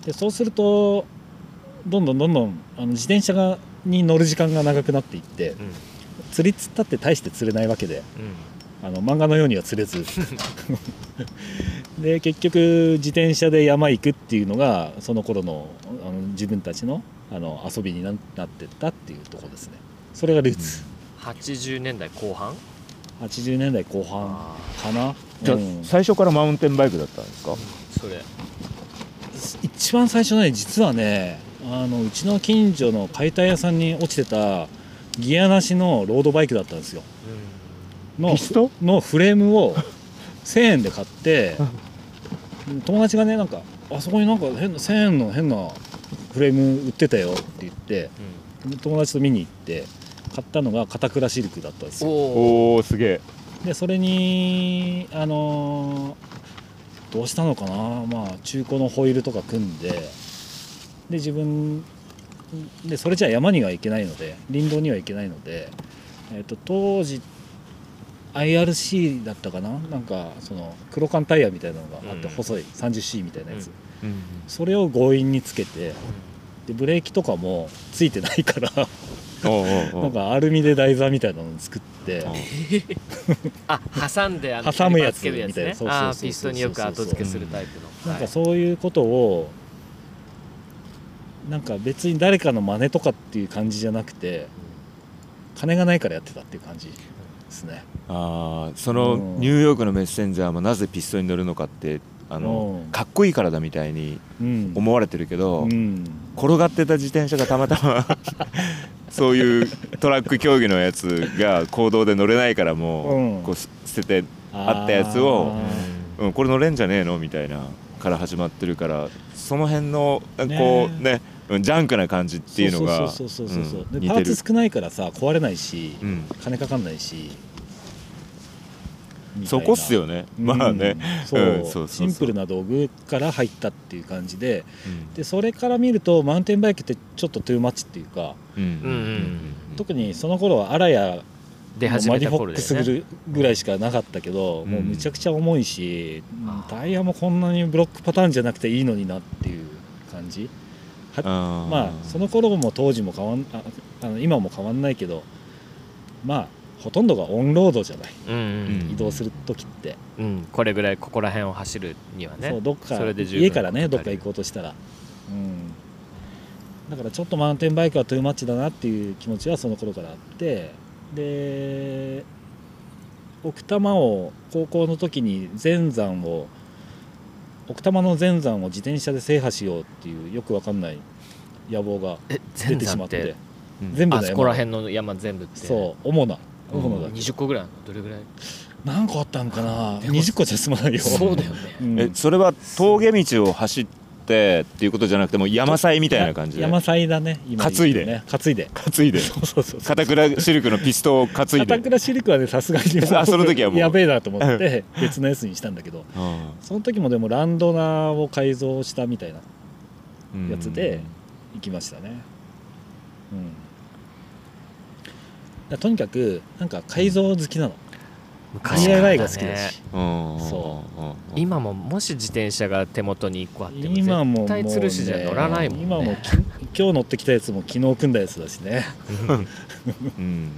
Speaker 2: でそうするとどんどんどんどんあの自転車がに乗る時間が長くなっていって
Speaker 1: うん。
Speaker 2: 釣りっつったって大して釣れないわけで。
Speaker 1: うん
Speaker 2: あの漫画のようには釣れず。で結局自転車で山行くっていうのがその頃のあの自分たちのあの遊びにななってったっていうところですね。それがルーツ、
Speaker 1: 80年代後半
Speaker 2: ？80年代後半
Speaker 1: あ
Speaker 2: かな。
Speaker 3: じゃあ、
Speaker 2: うん。
Speaker 3: 最初からマウンテンバイクだったんですか？
Speaker 1: ーそれ。
Speaker 2: 一番最初ね実はねあのうちの近所の解体屋さんに落ちてたギアなしのロードバイクだったんですよの
Speaker 3: ピスト？
Speaker 2: のフレームを1000円で買って友達がねなんかあそこになんか変な1000円の変なフレーム売ってたよって言って友達と見に行って買ったのが片倉シルクだったんですよ。
Speaker 1: おお
Speaker 3: すげえ。
Speaker 2: でそれにあのーどうしたのかな？まあ中古のホイールとか組んでで自分でそれじゃ山には行けないので林道には行けないので、えっと当時 IRC だったかな？なんかその黒缶タイヤみたいなのがあって
Speaker 1: うん。
Speaker 2: 細い 30C みたいなやつ、
Speaker 1: うん。
Speaker 2: それを強引につけてでブレーキとかもついてないから
Speaker 3: おうおうおう。
Speaker 2: なんかアルミで台座みたいなのを作って。
Speaker 1: あ挟んであの
Speaker 2: 挟むやつ
Speaker 1: つけるやつ
Speaker 2: みたいな。
Speaker 1: ね
Speaker 2: そうそうそう
Speaker 1: ピストンによく後付けするタイプの。
Speaker 2: なんかそういうことをなんか別に誰かの真似とかっていう感じじゃなくて金がないからやってたっていう感じですね。
Speaker 3: あーその
Speaker 2: うん。
Speaker 3: ニューヨークのメッセンジャーもなぜピストンに乗るのかってあの
Speaker 2: うん。
Speaker 3: かっこいいからだみたいに
Speaker 2: うん。
Speaker 3: 思われてるけど、
Speaker 2: うん。
Speaker 3: 転がってた自転車がたまたま そういうトラック競技のやつが公道で乗れないからもう,、
Speaker 2: うん。
Speaker 3: こうす捨ててあったやつをうん、これ乗れんじゃねえのみたいなから始まってるからその辺の
Speaker 2: ね
Speaker 3: こうねうんジャンクな感じっていうのが
Speaker 2: そうそうそうそうそう、でパーツ少ないからさ壊れないし、
Speaker 3: うん。
Speaker 2: 金かかんないし
Speaker 3: そこっすよね、
Speaker 2: うん。
Speaker 3: まあね、
Speaker 2: そう,、
Speaker 3: うんそうそうそう。
Speaker 2: シンプルな道具から入ったっていう感じで。
Speaker 3: うん。
Speaker 2: でそれから見るとマウンテンバイクってちょっとトゥーマッチっていうか
Speaker 3: うんうん
Speaker 1: うん
Speaker 2: 特にその頃はアラヤ
Speaker 1: 出始めた
Speaker 2: マディフォックスぐらいしかなかったけど、
Speaker 3: うん。
Speaker 2: もうむちゃくちゃ重いし、タイヤもこんなにブロックパターンじゃなくていいのになっていう感じ。はまあその頃も当時も変わんああの今も変わんないけどまあほとんどがオンロードじゃない、
Speaker 1: うんうん。
Speaker 3: うん
Speaker 2: 移動する時って、
Speaker 1: うん。これぐらいここら辺を走るにはね。
Speaker 2: そうどっか
Speaker 1: それで十分
Speaker 2: 家からねどっか行こうとしたら、うん、だからちょっとマウンテンバイクはトゥーマッチだなっていう気持ちはその頃からあってで奥多摩を高校の時に全山を奥多摩の全山を自転車で制覇しようっていうよくわかんない野望が
Speaker 1: え
Speaker 2: 出
Speaker 1: 全
Speaker 2: てしまって
Speaker 1: 山って？
Speaker 3: うん。
Speaker 2: 全部
Speaker 1: あそこら辺の山全部って。
Speaker 2: そう主な主なだけ。
Speaker 1: 20個ぐらい？どれぐらい？
Speaker 2: 何個あったんかな？
Speaker 1: でも
Speaker 2: 20個じゃ済まないよ。
Speaker 1: そうだよね。
Speaker 2: うん。
Speaker 3: えそれは峠道を走ってっていうことじゃなくてもう山祭みたいな感じで。
Speaker 2: 山祭だね今
Speaker 3: 担いで。
Speaker 2: ね担いで。
Speaker 3: 担いで。
Speaker 2: そうそうそう
Speaker 3: 片倉シルクのピストを担い
Speaker 2: 片
Speaker 3: で
Speaker 2: 倉シルクはねさすがに
Speaker 3: あその時はもう。
Speaker 2: やべえなと思って 別のやつにしたんだけど。
Speaker 3: あ
Speaker 2: その時もでもランドナーを改造したみたいな
Speaker 3: ー
Speaker 2: やつで行きましたね。うん。とにかくなんか改造好きなの
Speaker 1: 昔から
Speaker 2: DIY
Speaker 1: だ
Speaker 2: が好きだし。
Speaker 3: うんうん
Speaker 2: そ
Speaker 3: うんうん。
Speaker 1: 今ももし自転車が手元に1個あっても
Speaker 2: 今ももう、
Speaker 1: 絶対
Speaker 2: ね、
Speaker 1: 吊るしじゃ乗らないもんね。
Speaker 2: 今もき今日乗ってきたやつも昨日組んだやつだしね。
Speaker 3: うん。うん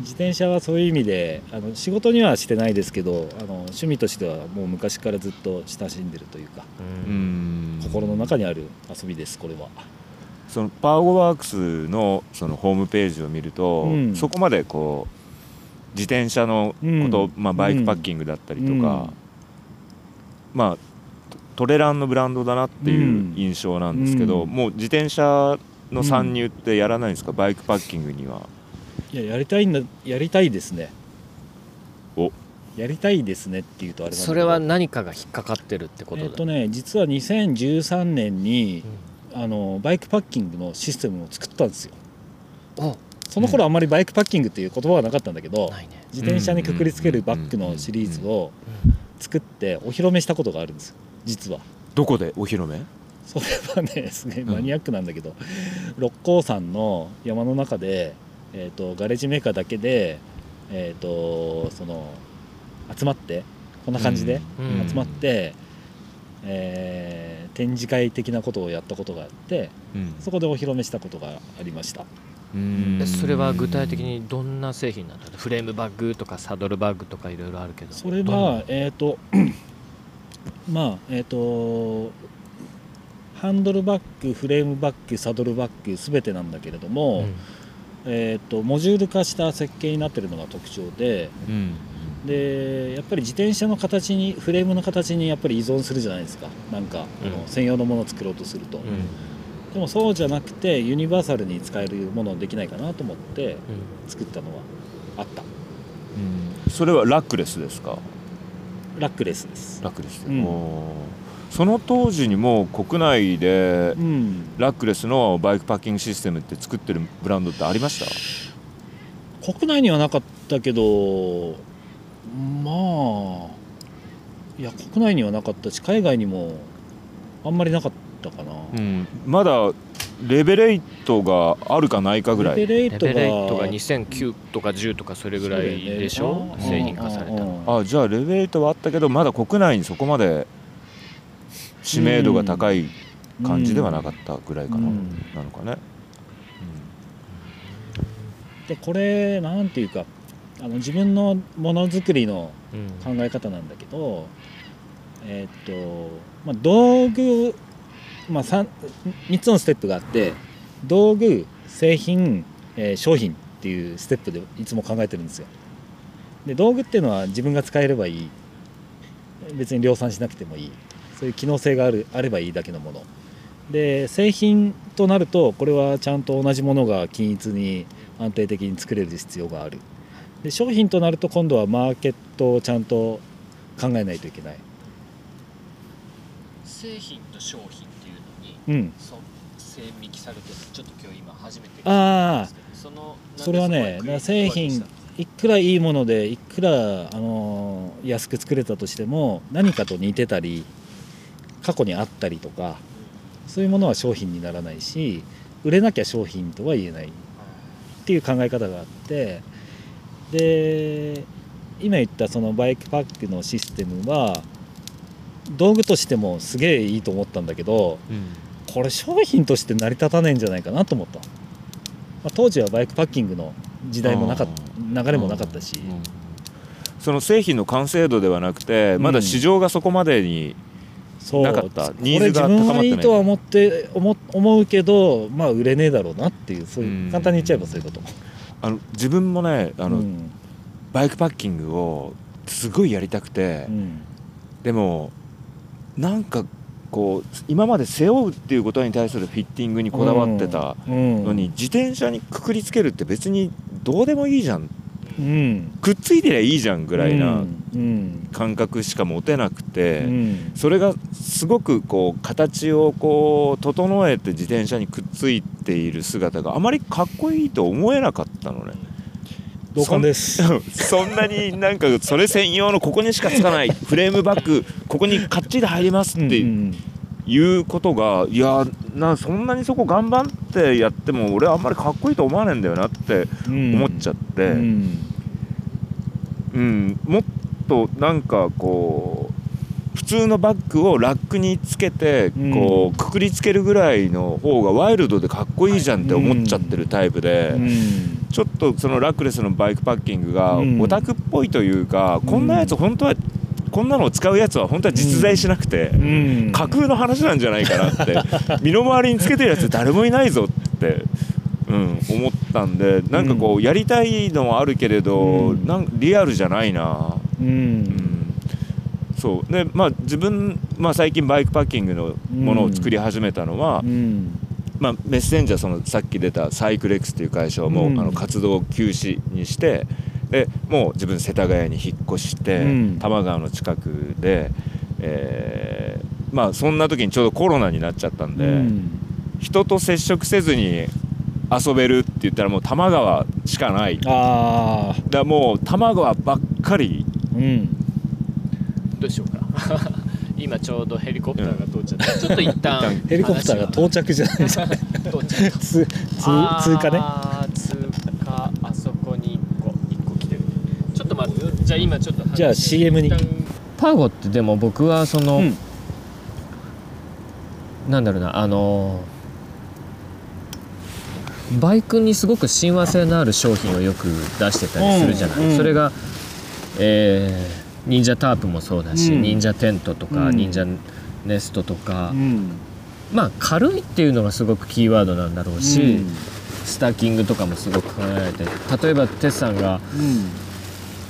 Speaker 2: 自転車はそういう意味であの仕事にはしてないですけどあの趣味としてはもう昔からずっと親しんでるというか心の中にある遊びですこれは。
Speaker 3: そのパワーゴワークスのそのホームページを見ると、
Speaker 2: うん。
Speaker 3: そこまでこう自転車のこと、
Speaker 2: うん。
Speaker 3: まあ、バイクパッキングだったりとか、
Speaker 2: うん。
Speaker 3: まあトトレランのブランドだなっていううん。印象なんですけど、
Speaker 2: うん。
Speaker 3: もう自転車の参入ってやらないんですか、バイクパッキングには。
Speaker 2: いややりたいんだやりたいですね。
Speaker 3: お。
Speaker 2: やりたいですねっていうとあれ
Speaker 1: それは何かが引っかかってるってことだ。
Speaker 2: えっとね実は2013年にあのバイクパッキングのシステムを作ったんですよ。
Speaker 1: お
Speaker 2: その頃あんまりバイクパッキングっていう言葉はなかったんだけど、自転車にくくりつけるバッグのシリーズを作ってお披露目したことがあるんですよ実は。
Speaker 3: どこでお披露目？
Speaker 2: それはねすごいマニアックなんだけど、六甲山の山の中で、えー、とガレージメーカーだけで、えー、とその集まってこんな感じで
Speaker 1: うん。
Speaker 2: 集まって、えー展示会的なことをやったことがあって
Speaker 3: うん。
Speaker 2: そこでお披露目したことがありました。
Speaker 3: うん
Speaker 1: えそれは具体的にどんな製品なんだフレームバッグとかサドルバッグとかいろいろあるけど。
Speaker 2: それはえっ、と まあえっ、とハンドルバッグフレームバッグサドルバッグ全てなんだけれども、
Speaker 1: うん。
Speaker 2: えー、とモジュール化した設計になってるのが特徴で
Speaker 3: うん。
Speaker 2: でやっぱり自転車の形にフレームの形にやっぱり依存するじゃないですか。なんか、
Speaker 1: う
Speaker 2: の専用のものを作ろうとすると、
Speaker 1: うん
Speaker 2: でもそうじゃなくてユニバーサルに使えるものできないかなと思って
Speaker 1: うん。
Speaker 2: 作ったのはあった。
Speaker 3: うん。それはラックレスですか？
Speaker 2: ラックレスです。
Speaker 3: ラックレス、
Speaker 2: うん。
Speaker 3: その当時にもう国内で
Speaker 2: うん。
Speaker 3: ラックレスのバイクパッキングシステムって作ってるブランドってありました？
Speaker 2: 国内にはなかったけどまあいや国内にはなかったし海外にもあんまりなかったかな、
Speaker 3: うん、まだレベレイトがあるかないかぐらい。
Speaker 2: レベレイトが
Speaker 1: レベレイトが2009とか10とかそれぐらいでしょ、製品化されたの。
Speaker 2: うん。
Speaker 3: あじゃあレベレイトはあったけどまだ国内にそこまで知名度が高い感じではなかったぐらいかな、
Speaker 2: うん。
Speaker 3: なのかね、
Speaker 2: でこれなんていうかあの自分のものづくりの
Speaker 1: うん。
Speaker 2: 考え方なんだけどえーっと、まあ、道具、まあ、3, 3つのステップがあって道具製品、えー商品っていうステップでいつも考えてるんですよ。で道具っていうのは自分が使えればいい。別に量産しなくてもいい。そういう機能性があるあればいいだけのもの。で製品となるとこれはちゃんと同じものが均一に安定的に作れる必要がある。で商品となると今度はマーケットをちゃんと考えないといけない、
Speaker 1: 製品と商品。う
Speaker 2: ん、
Speaker 1: そう線引きされてる。ちょっと今日今初めて
Speaker 2: ああ。
Speaker 1: その
Speaker 2: それはね製品いくらいいものでいくら、あのー安く作れたとしても何かと似てたり過去にあったりとかそういうものは商品にならないし売れなきゃ商品とは言えないっていう考え方があってで今言ったそのバイクパックのシステムは道具としてもすげえいいと思ったんだけどこれ商品として成り立たねえんじゃないかなと思った、まあ、当時はバイクパッキングの時代もなか流れもなかったし、
Speaker 3: うんその製品の完成度ではなくてまだ市場がそこまでに、
Speaker 2: そう。
Speaker 3: なかった。
Speaker 2: こ
Speaker 3: ニーズが高まってない。
Speaker 2: はいいとは思って思思うけどまあ売れねえだろうなっていうそういう
Speaker 3: うん。
Speaker 2: 簡単に言っちゃえばそういうこと。
Speaker 3: あの自分もねあの、
Speaker 2: うん。
Speaker 3: バイクパッキングをすごいやりたくて、
Speaker 2: うん。
Speaker 3: でもなんかこう今まで背負うっていうことに対するフィッティングにこだわってた
Speaker 2: うん。
Speaker 3: のに、自転車にくくりつけるって別にどうでもいいじゃん。
Speaker 2: うん。
Speaker 3: くっついてりゃいいじゃんぐらいな
Speaker 2: うん。
Speaker 3: 感覚しか持てなくて、
Speaker 2: うん。
Speaker 3: それがすごくこう形をこう整えて自転車にくっついている姿があまりかっこいいと思えなかったのね。
Speaker 2: 同感です。
Speaker 3: そんなになんかそれ専用のここにしかつかないフレームバッグここにかっちり入りますって
Speaker 2: うん
Speaker 3: いうことがいやなそんなにそこ頑張ってやっても俺はあんまりかっこいいと思わないんだよなって
Speaker 2: うん
Speaker 3: 思っちゃって、
Speaker 2: う
Speaker 3: うん
Speaker 2: ん。
Speaker 3: もっとなんかこう普通のバッグをラックにつけて
Speaker 2: うん。
Speaker 3: こうくくりつけるぐらいの方がワイルドでかっこいいじゃんって思っちゃってるタイプで。
Speaker 2: うん
Speaker 3: ちょっとそのラックレスのバイクパッキングが
Speaker 2: うん。
Speaker 3: オタクっぽいというか、
Speaker 2: うん。
Speaker 3: こんなやつ本当はこんなのを使うやつは本当は実在しなくて、
Speaker 2: うん。
Speaker 3: 架空の話なんじゃないかなって 身の回りにつけてるやつ誰もいないぞって、うん、思ったんでなんかこうやりたいのはあるけれど、
Speaker 2: うん。
Speaker 3: なんリアルじゃないな。
Speaker 2: う
Speaker 3: うんん。そう。でまあ自分、まあ、最近バイクパッキングのものを作り始めたのは、
Speaker 2: うん
Speaker 3: まあ、メッセンジャーそのさっき出たサイクレックスという会社をもう、
Speaker 2: うん。
Speaker 3: あの活動休止にしてでもう自分世田谷に引っ越して、
Speaker 2: うん。
Speaker 3: 多摩川の近くで、えーまあそんな時にちょうどコロナになっちゃったんで、
Speaker 2: うん。
Speaker 3: 人と接触せずに遊べるって言ったらもう多摩川しかない。だか
Speaker 2: ああ
Speaker 3: らもう多摩川ばっかり。
Speaker 2: うん。
Speaker 1: どうしようか今ちょうどヘリコプターが到着、ちょっと一旦
Speaker 2: ヘリコプターが到着じゃないですか。
Speaker 1: 到着。
Speaker 2: 通通通過ね。
Speaker 1: 通過あそこに1個1個来てる。ちょっと待って。じゃあ今ちょっと
Speaker 2: じゃあ CM に。
Speaker 1: パーゴってでも僕はその、
Speaker 2: うん。
Speaker 1: なんだろうなあのバイクにすごく親和性のある商品をよく出してたりするじゃない、
Speaker 2: うん。うん。
Speaker 1: それが、えー忍者タープもそうだし、
Speaker 2: うん。
Speaker 1: 忍者テントとか、
Speaker 2: うん。
Speaker 1: 忍者ネストとか、
Speaker 2: うん。
Speaker 1: まあ軽いっていうのがすごくキーワードなんだろうし、
Speaker 2: うん。
Speaker 1: スタッキングとかもすごく考えられて例えばテスさんが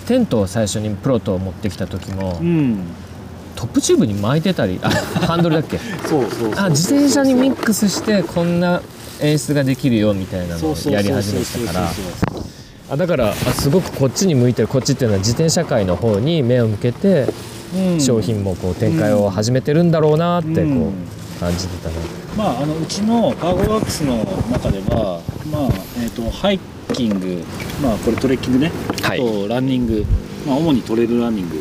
Speaker 1: テントを最初にプロトを持ってきた時も、トップチューブに巻いてたりあ ハンドルだっけ？
Speaker 2: そうそう
Speaker 1: あ自転車にミックスしてこんな演出ができるよみたいなのをやり始めてたからあだからあすごくこっちに向いてるこっちっていうのは自転車界の方に目を向けて
Speaker 2: うん。
Speaker 1: 商品もこう展開を始めてるんだろうなってこ
Speaker 2: うん。
Speaker 1: う感じてたね。
Speaker 2: まああのうちのカーゴワークスの中ではまあえっ、とハイキングまあこれトレッキングね、
Speaker 1: はい。
Speaker 2: あとランニング。まあ主にトレイルランニング、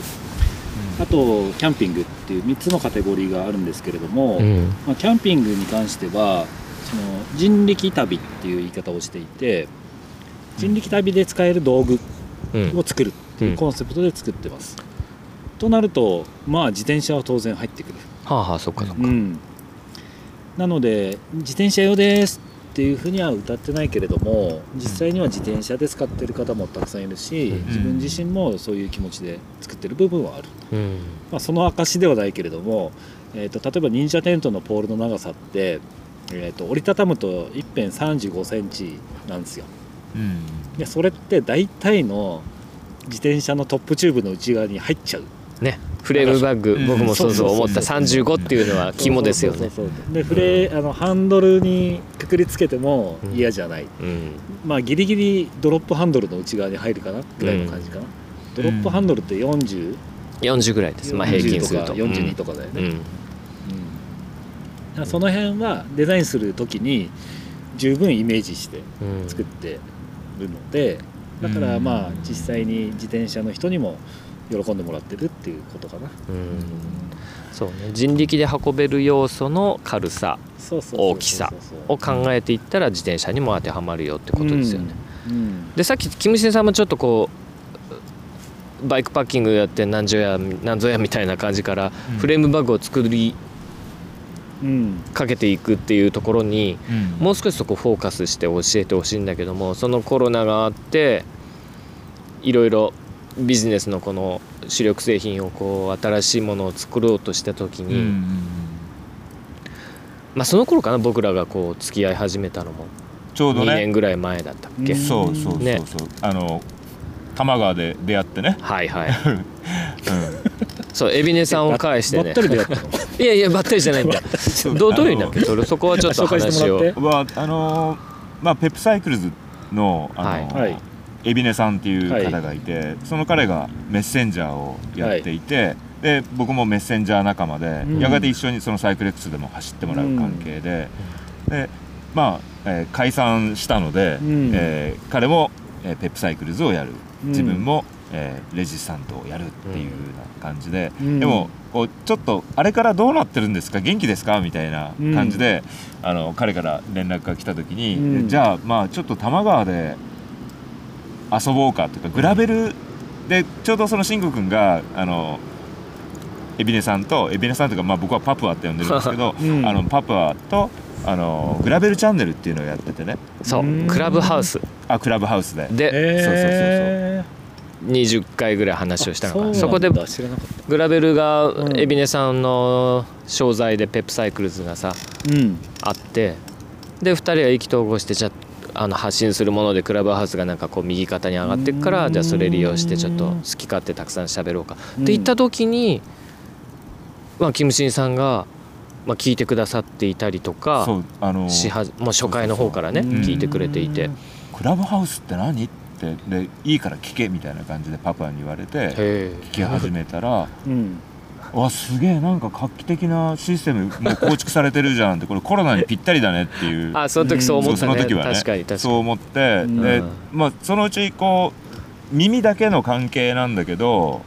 Speaker 2: あとキャンピングっていう3つのカテゴリーがあるんですけれども、
Speaker 1: うん。
Speaker 2: まあ、キャンピングに関してはその人力旅っていう言い方をしていて人力旅で使える道具
Speaker 1: うん。
Speaker 2: を作るっていうコンセプトで作ってます、となるとまあ自転車は当然入ってくる、
Speaker 1: はあはあそっかそっか。
Speaker 2: うん、なので自転車用ですっていうふうには歌ってないけれども実際には自転車で使ってる方もたくさんいるし、
Speaker 1: うん。
Speaker 2: 自分自身もそういう気持ちで作ってる部分はある、
Speaker 1: うん。
Speaker 2: まあ、その証ではないけれども、えー、と例えば忍者テントのポールの長さって、えー、と折りたたむと一辺3 5センチなんですよ
Speaker 3: うん。
Speaker 2: でそれって大体の自転車のトップチューブの内側に入っちゃう。
Speaker 1: ね。フレームバッグ
Speaker 3: うん。
Speaker 1: 僕もそうそう思った
Speaker 2: そう
Speaker 1: 35っていうのは肝ですよね。
Speaker 2: そうそうそうそう。でフレあのハンドルにくくりつけても嫌じゃない、
Speaker 1: うん。
Speaker 2: まあギリギリドロップハンドルの内側に入るかなぐらいの感じかな、ドロップハンドルって40、
Speaker 1: 40ぐらいです、まあ、平均する
Speaker 2: 40
Speaker 1: と。
Speaker 2: か42とかだよね、
Speaker 1: うん。
Speaker 2: その辺はデザインする時に十分イメージして
Speaker 1: うん
Speaker 2: 作ってるのでだからまあ実際に自転車の人にも喜んでもらってるっていうことかな、
Speaker 1: うん。そうね。人力で運べる要素の軽さ大きさを考えていったら自転車にも当てはまるよってことですよね。
Speaker 2: うん。
Speaker 1: でさっきキムシンさんもちょっとこうバイクパッキングやって何ぞや何ぞやみたいな感じから
Speaker 3: うん。
Speaker 1: フレームバッグを作り
Speaker 2: うん
Speaker 1: かけていくっていうところに
Speaker 3: うん。
Speaker 1: もう少しそこフォーカスして教えてほしいんだけどもそのコロナがあっていろいろビジネスのこの主力製品をこう新しいものを作ろうとした時に、
Speaker 3: うん
Speaker 1: まあその頃かな僕らがこう付き合い始めたのも。2
Speaker 3: ちょうどね。
Speaker 1: 年ぐらい前だったっけ、
Speaker 2: うん。
Speaker 3: そうそうそうそう、
Speaker 1: ね。
Speaker 3: あの多摩川で出会ってね、
Speaker 1: はいはい。
Speaker 3: うん、
Speaker 1: そう海老根さんを介してね。
Speaker 2: ばったり出会ったの？
Speaker 1: いやいやばったりじゃないんだ。どうどういうんだっけ？それそこはちょっと
Speaker 2: 紹介して
Speaker 1: 話を
Speaker 2: もらって。
Speaker 3: はあのーまあ PEP Cycles のあのー
Speaker 2: はい。はい。
Speaker 3: 海老根さんっていう方がいて、その彼がメッセンジャーをやっていて、で僕もメッセンジャー仲間で、
Speaker 2: うん。
Speaker 3: やがて一緒にそのサイクル X でも走ってもらう関係で、でまあ、えー解散したので、
Speaker 2: うん。
Speaker 3: えー彼も、えー PEP Cycles をやる。
Speaker 2: うん。
Speaker 3: 自分も、えーレジスタントをやるっていうような感じで、
Speaker 2: うん。
Speaker 3: でもこうちょっとあれからどうなってるんですか？元気ですか？みたいな感じで、あの彼から連絡が来た時に、
Speaker 2: うん。
Speaker 3: じゃあまあちょっと多摩川で遊ぼうかというかグラベルでちょうどその慎吾君があの海老根さんと海老根さんというか、まあ、僕はパプアって呼んでるんですけど、
Speaker 2: うん。
Speaker 3: あのパプアとあのグラベルチャンネルっていうのをやっててね。
Speaker 1: そう
Speaker 2: うん。
Speaker 1: クラブハウス。
Speaker 3: あクラブハウスで。
Speaker 1: で
Speaker 2: え
Speaker 1: 20回ぐらい話をしたのかな。
Speaker 2: ー
Speaker 1: そこでグラベルが
Speaker 2: うん。
Speaker 1: 海老根さんの商材で PEP Cycles がさ
Speaker 2: うん。
Speaker 1: あってで2人は意気投合してじゃああの発信するものでクラブハウスがなんかこう右肩に上がっていくから
Speaker 2: うん。
Speaker 1: じゃあそれ利用してちょっと好き勝手たくさん喋ろうか。って言った時に、まあ、キムシンさんが、まあ、聞いてくださっていたりと
Speaker 3: そ
Speaker 1: か
Speaker 3: うあの
Speaker 1: しは、まあ、初回の方からね
Speaker 2: うん。
Speaker 1: 聞いてくれていて。
Speaker 3: クラブハウスって何？ってでいいから聞けみたいな感じでパパに言われて聞き始めたら
Speaker 2: うん。
Speaker 3: わすげえなんか画期的なシステムもう構築されてるじゃんってこれコロナにぴったりだねっていう。
Speaker 1: あその時そう思
Speaker 3: そう
Speaker 1: ったね。
Speaker 3: その時はね。
Speaker 1: 確かに確か
Speaker 3: そう
Speaker 1: に
Speaker 3: 思って、
Speaker 2: うん。
Speaker 3: で
Speaker 1: うん
Speaker 3: まあそのうちこう耳だけの関係なんだけど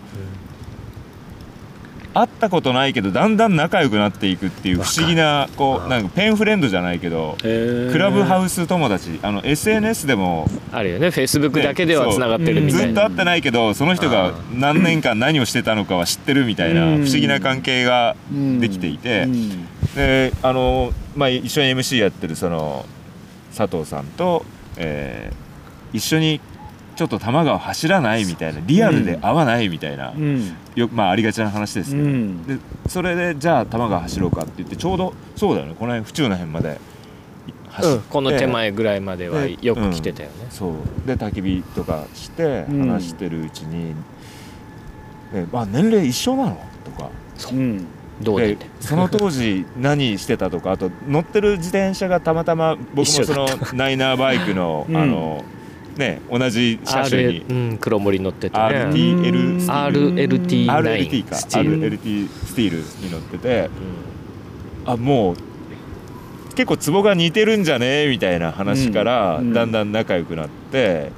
Speaker 3: 会ったことないけどだんだん仲良くなっていくっていう不思議なこうなんかペンフレンドじゃないけどクラブハウス友達あの SNS でも
Speaker 1: あるよね。フェイスブックだけではつながってるみたいな。
Speaker 3: ずっと会ってないけどその人が何年間何をしてたのかは知ってるみたいな
Speaker 2: うん。
Speaker 3: 不思議な関係ができていてであの、まあ、一緒に MC やってるその佐藤さんと、えー一緒にちょっと多摩川走らないみたいなリアルで会わないみたいな、
Speaker 2: うん。
Speaker 3: よまあありがちな話ですけど、
Speaker 2: うん。
Speaker 3: でそれでじゃあ多摩川走ろうかって言ってちょうどそうだよねこの辺府中の辺まで走って、
Speaker 1: うん、この手前ぐらいまでは
Speaker 3: で
Speaker 1: よく来てたよね、
Speaker 3: そう。で焚き火とかして
Speaker 2: うん。
Speaker 3: 話してるうちに「であ年齢一緒なの?」とか。
Speaker 2: う。ん。
Speaker 3: で
Speaker 1: どうだって。
Speaker 3: その当時何してたとかあと乗ってる自転車がたまたま僕もそのナイナーバイクの
Speaker 2: うん。
Speaker 3: あのね同じ車種
Speaker 1: R
Speaker 3: に
Speaker 1: うん、黒森乗ってて。ね
Speaker 3: RTL スティール
Speaker 1: RLT9
Speaker 3: RLT か。
Speaker 1: スティール。
Speaker 3: RLT スティールに乗ってて。あもう結構ツボが似てるんじゃね？みたいな話から
Speaker 2: うん。
Speaker 3: だんだん仲良くなって。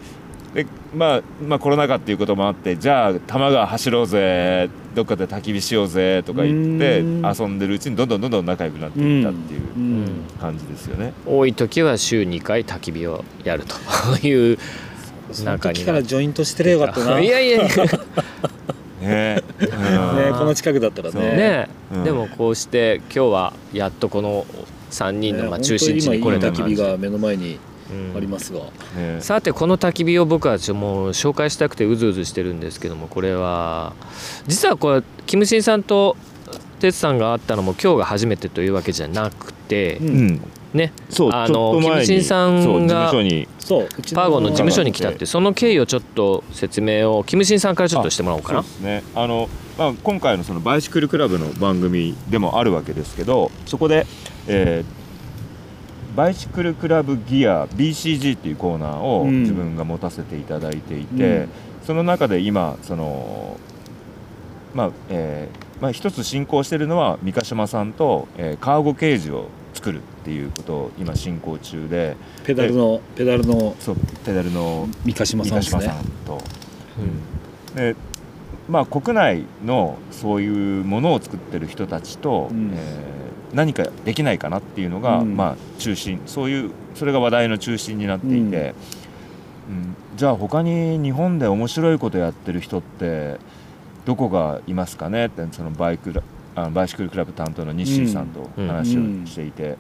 Speaker 3: で、まあ、まあコロナ禍っていうこともあってじゃあ多摩川走ろうぜどっかで焚き火しようぜとか言って
Speaker 2: うん。
Speaker 3: 遊んでるうちにどんどんどんどん仲良くなっていったっていう
Speaker 2: うん。
Speaker 3: 感じですよね。
Speaker 1: 多い時は週2回焚き火をやると。い う
Speaker 2: その
Speaker 1: 中に
Speaker 2: 時からジョイントしてればよかったな。
Speaker 1: いやいやいや。
Speaker 3: ね。うん
Speaker 2: ねこの近くだったらね。
Speaker 1: ね。
Speaker 3: うん。
Speaker 1: でもこうして今日はやっとこの3人のまあ
Speaker 2: ね
Speaker 1: 中心地に来れた感じ
Speaker 2: 本当今いい焚き火が目の前に
Speaker 1: うん
Speaker 2: ありますが。
Speaker 3: ね。
Speaker 1: さてこの焚き火を僕はちょもう紹介したくてうずうずしてるんですけどもこれは実はこれキムシンさんと哲さんが会ったのも今日が初めてというわけじゃなくて、
Speaker 2: うん。
Speaker 3: うん。
Speaker 1: ね。
Speaker 3: そう
Speaker 1: あのキムシンさんがパーゴの事務所に来たってその経緯をちょっと説明をキムシンさんからちょっとしてもらおうかな。
Speaker 3: そうですね。あの、まあ、今回のそのバイシクルクラブの番組でもあるわけですけどそこで、えーバイシクルクラブギア BCG っていうコーナーを
Speaker 2: うん。
Speaker 3: 自分が持たせていただいていて、
Speaker 2: うん。
Speaker 3: その中で今そのまあえーまあ、一つ進行しているのは三ヶ島さんと、えーカーゴケージを作るっていうことを今進行中で
Speaker 2: ペダルのペダルの
Speaker 3: そうペダルの
Speaker 2: 三ヶ島
Speaker 3: 三
Speaker 2: さんね。
Speaker 3: さんと、でまあ国内のそういうものを作ってる人たちと、
Speaker 2: うん。
Speaker 3: えー何かできないかなっていうのが、
Speaker 2: うん。
Speaker 3: まあ中心。そういうそれが話題の中心になっていて、うん。じゃあ他に日本で面白いことやってる人ってどこがいますかね？ってそのバイクラあバイシクルクラブ担当のニッシーさんと
Speaker 1: うん。
Speaker 3: 話をしていて、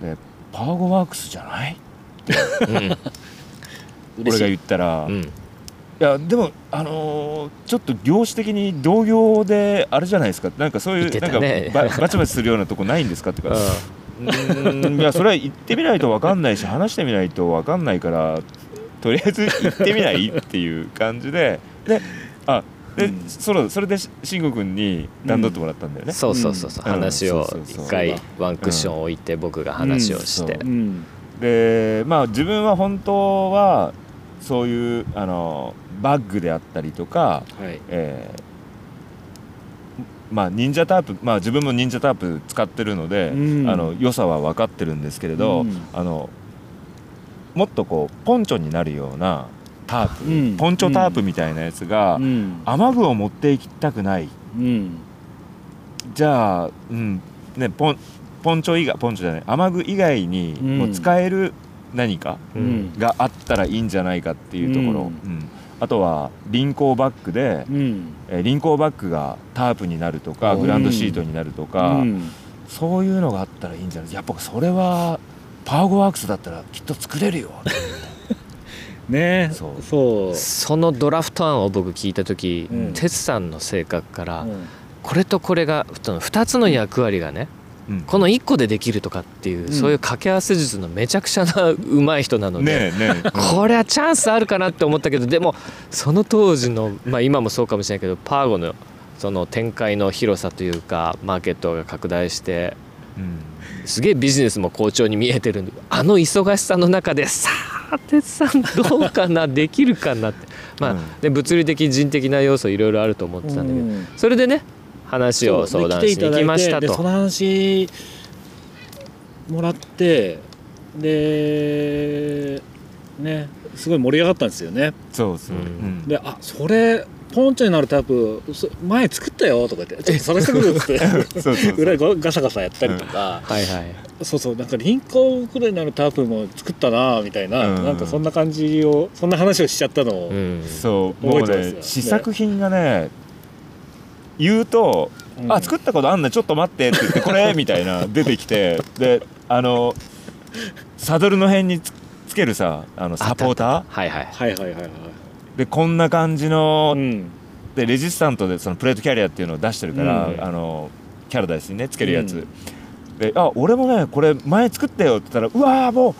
Speaker 3: でパーゴワークスじゃない？俺が言ったら、
Speaker 1: うんうん
Speaker 3: いやでもあのーちょっと業種的に同業であれじゃないですか。なんかそういう、
Speaker 1: 言って
Speaker 3: なんかババチバチするようなとこないんですかってから うーん。いやそれは行ってみないと分かんないし話してみないと分かんないからとりあえず行ってみないっていう感じで。であで、
Speaker 2: うん。
Speaker 3: それそれでし慎吾君に段取ってもらったんだよね、
Speaker 1: そうそうそうそう。
Speaker 3: うん。
Speaker 1: 話を一回ワンクッション置いて僕が話をして。
Speaker 3: うん。
Speaker 2: うん。
Speaker 3: でまあ自分は本当はそういうあのバッグであったりとか、
Speaker 2: はい。
Speaker 3: えーまあ忍者タープまあ自分も忍者タープ使ってるので、
Speaker 2: うん。
Speaker 3: あの良さは分かってるんですけれど、
Speaker 2: うん。
Speaker 3: あのもっとこうポンチョになるようなタープ、
Speaker 2: うん。
Speaker 3: ポンチョタープみたいなやつが、
Speaker 2: うん。
Speaker 3: 雨具を持っていきたくない。
Speaker 2: うん。
Speaker 3: じゃあ、うんね、ポンポンチョ以外ポンチョじゃない雨具以外に
Speaker 2: うん。
Speaker 3: もう使える何かがあったらいいんじゃないかっていうところ、
Speaker 2: うん。
Speaker 3: うんあとは輪行バッグで、
Speaker 2: うん。
Speaker 3: えー輪行バッグがタープになるとか
Speaker 2: うん。
Speaker 3: グランドシートになるとか、
Speaker 2: うん。
Speaker 3: そういうのがあったらいいんじゃない？やっぱそれはパーゴワークスだったらきっと作れるよ。
Speaker 2: ね。
Speaker 3: そう。
Speaker 2: そう。
Speaker 1: そのドラフト案を僕聞いた時
Speaker 2: うん。
Speaker 1: 哲さんの性格から
Speaker 2: うん。
Speaker 1: これとこれがその2つの役割がね
Speaker 3: うん
Speaker 1: この1個でできるとかっていう、
Speaker 2: うん。
Speaker 1: そういう掛け合わせ術のめちゃくちゃな上手い人なので、これはチャンスあるかなって思ったけどでもその当時の、まあ、今もそうかもしれないけどパーゴのその展開の広さというかマーケットが拡大して
Speaker 3: うん。
Speaker 1: すげえビジネスも好調に見えてる。あの忙しさの中でさあ哲さんどうかな？できるかなって。まあ、
Speaker 3: うん。
Speaker 1: で物理的人的な要素いろいろあると思ってたんだけど、
Speaker 2: うん。
Speaker 1: それでね話を相談しに行きましたと。
Speaker 2: でその話もらってでねすごい盛り上がったんですよね。
Speaker 3: そうそう、
Speaker 1: うん。
Speaker 3: うん。
Speaker 2: であそれポンチョになるタイプそ前作ったよとか言ってちょっと探してくるっつって。
Speaker 3: そうそうそう。
Speaker 2: 裏でガサガサやったりとか、
Speaker 1: はいはい。
Speaker 2: そうそうなんか輪行くらいになるタープも作ったなみたいな、
Speaker 3: うん。
Speaker 2: なんかそんな感じをそんな話をしちゃったのを、
Speaker 1: うん。
Speaker 3: そうもう
Speaker 2: 覚えてますよ。
Speaker 3: ね試作品がね言うと「
Speaker 2: うん。
Speaker 3: あ作ったことあんねちょっと待って」って言って「これ」みたいな出てきてであのサドルの辺につつけるさあのサポーター？
Speaker 1: はい。はい
Speaker 2: はいはいはいはい。
Speaker 3: でこんな感じの、
Speaker 2: うん。
Speaker 3: でレジスタントでそのプレートキャリアっていうのを出してるから、
Speaker 2: うん。
Speaker 3: あのキャラダイスにねつけるやつ、
Speaker 2: うん。
Speaker 3: で「あ俺もねこれ前作ったよ」って言ったら「うわーもう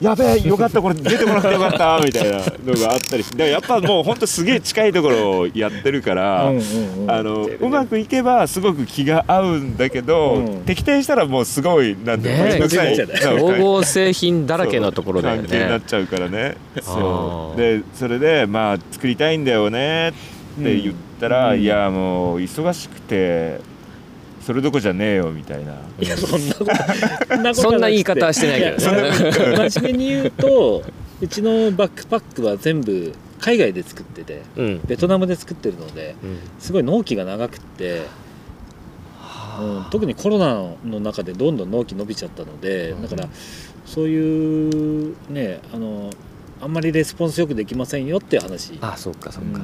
Speaker 3: やべえ よかったこれ出てこなくてよかった」みたいなのがあったりしてでやっぱもうほんとすげえ近いところをやってるから。
Speaker 2: う
Speaker 3: まくいけばすごく気が合うんだけど、
Speaker 2: うん。
Speaker 3: 敵対したらもうすごいなんていう
Speaker 1: 合製品だらけのところだよ
Speaker 3: 関係になっ
Speaker 1: ね
Speaker 3: ちゃうからね。そう。でそれでまあ作りたいんだよねって言ったら、
Speaker 2: うん。
Speaker 3: いやもう忙しくてそれどころじゃねえよみたいな。い
Speaker 2: やそんなことそんなこと
Speaker 1: そんな言い方はしてないけどね。
Speaker 2: 真面目に言うとうちのバックパックは全部海外で作ってて
Speaker 1: うん。
Speaker 2: ベトナムで作ってるので
Speaker 1: うん。
Speaker 2: すごい納期が長くって、うん、特にコロナの中でどんどん納期伸びちゃったのでだからそういうねあのあんまりレスポンスよくできませんよっていう話。
Speaker 1: あそうかそうか。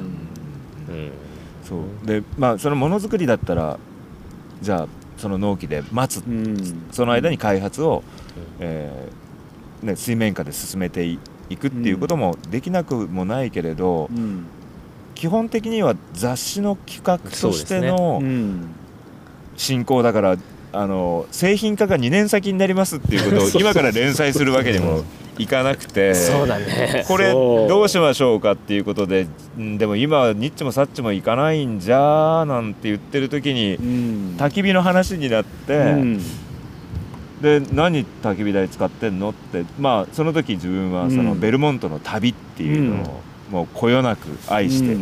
Speaker 2: うん。
Speaker 1: うん。
Speaker 3: そう。でまあそのものづくりだったらじゃあその納期で待つ
Speaker 2: うん。
Speaker 3: その間に開発を、えーね、水面下で進めていいくっていうこともできなくもないけれど、
Speaker 2: うん。
Speaker 3: 基本的には雑誌の企画として
Speaker 2: う
Speaker 3: の
Speaker 2: ん。
Speaker 3: 進行だから、あの製品化が2年先になりますっていうことを今から連載するわけにも いかなくて。
Speaker 1: そうだね。
Speaker 3: これどうしましょうかっていうことでんでも今はニッチもサッチもいかないんじゃーなんて言ってる時に
Speaker 2: うん。
Speaker 3: 焚き火の話になって、
Speaker 2: うん。
Speaker 3: で何焚き火台使ってんのってまあその時自分はその
Speaker 2: うん
Speaker 3: ベルモントの旅っていうのをもうこよなく愛して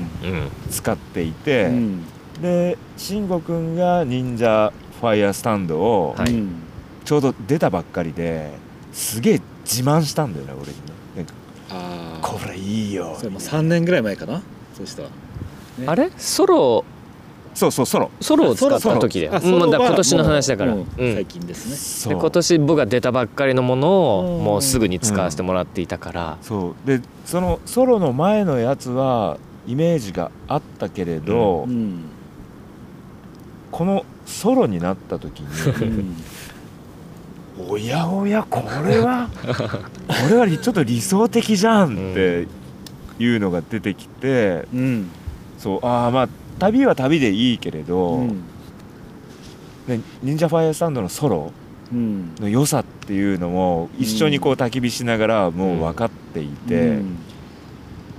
Speaker 3: 使っていて、
Speaker 2: うん。
Speaker 3: で慎吾くんが忍者ファイヤースタンドを
Speaker 1: はい。
Speaker 2: うん
Speaker 3: ちょうど出たばっかりですげえ自慢したんだよね俺にね。なんか
Speaker 2: ああ
Speaker 3: これいいよ。
Speaker 2: それもう3年ぐらい前かな？そうしたら
Speaker 1: あれ？ソロ？
Speaker 3: そうそうソロ。
Speaker 1: ソロを使った時だよ。
Speaker 2: あ
Speaker 1: うんま今年の話だから。
Speaker 2: もう
Speaker 1: うん。
Speaker 2: 最近ですね。
Speaker 1: で今年僕が出たばっかりのものを
Speaker 2: うん。
Speaker 1: もうすぐに使わせてもらっていたから、
Speaker 3: そう。でそのソロの前のやつはイメージがあったけれど、
Speaker 2: うん。
Speaker 3: このソロになった時におやおやこれはこれはちょっと理想的じゃんっていうのが出てきて、
Speaker 2: うん。
Speaker 3: そうああまあ旅は旅でいいけれど、
Speaker 2: うん。
Speaker 3: で忍者ファイアースタンドのソロ
Speaker 2: うん。
Speaker 3: の良さっていうのも一緒にこう焚き火しながらもう分かっていて、
Speaker 2: うん。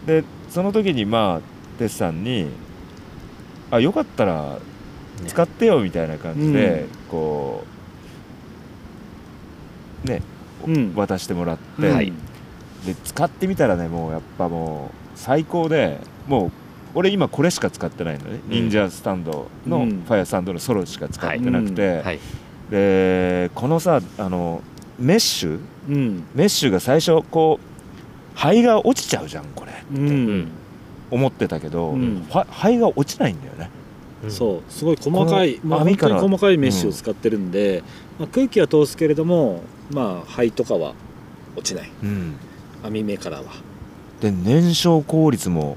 Speaker 3: でその時にまあテスさんに「あよかったら使ってよ」みたいな感じで、こうね、
Speaker 2: うん。
Speaker 3: 渡してもらって、
Speaker 2: はい。
Speaker 3: で使ってみたらねもうやっぱもう最高でもう俺今これしか使ってないのね、
Speaker 1: うん。
Speaker 3: 忍者スタンドのフ
Speaker 2: うん。
Speaker 3: ァイアースタンドのソロしか使ってなくて、
Speaker 1: はい。
Speaker 3: でこのさあのメッシュ
Speaker 2: うん。
Speaker 3: メッシュが最初こう灰が落ちちゃうじゃんこれ
Speaker 2: うん。
Speaker 3: 思ってたけど、
Speaker 2: うん。
Speaker 3: は灰が落ちないんだよね。
Speaker 1: うん。
Speaker 2: そう。すごい細かいまあ本当
Speaker 3: 網から
Speaker 2: に細かいメッシュを使ってるんで、まあ、空気は通すけれどもまあ灰とかは落ちない。
Speaker 3: うん。
Speaker 2: 網目からは。
Speaker 3: で燃焼効率も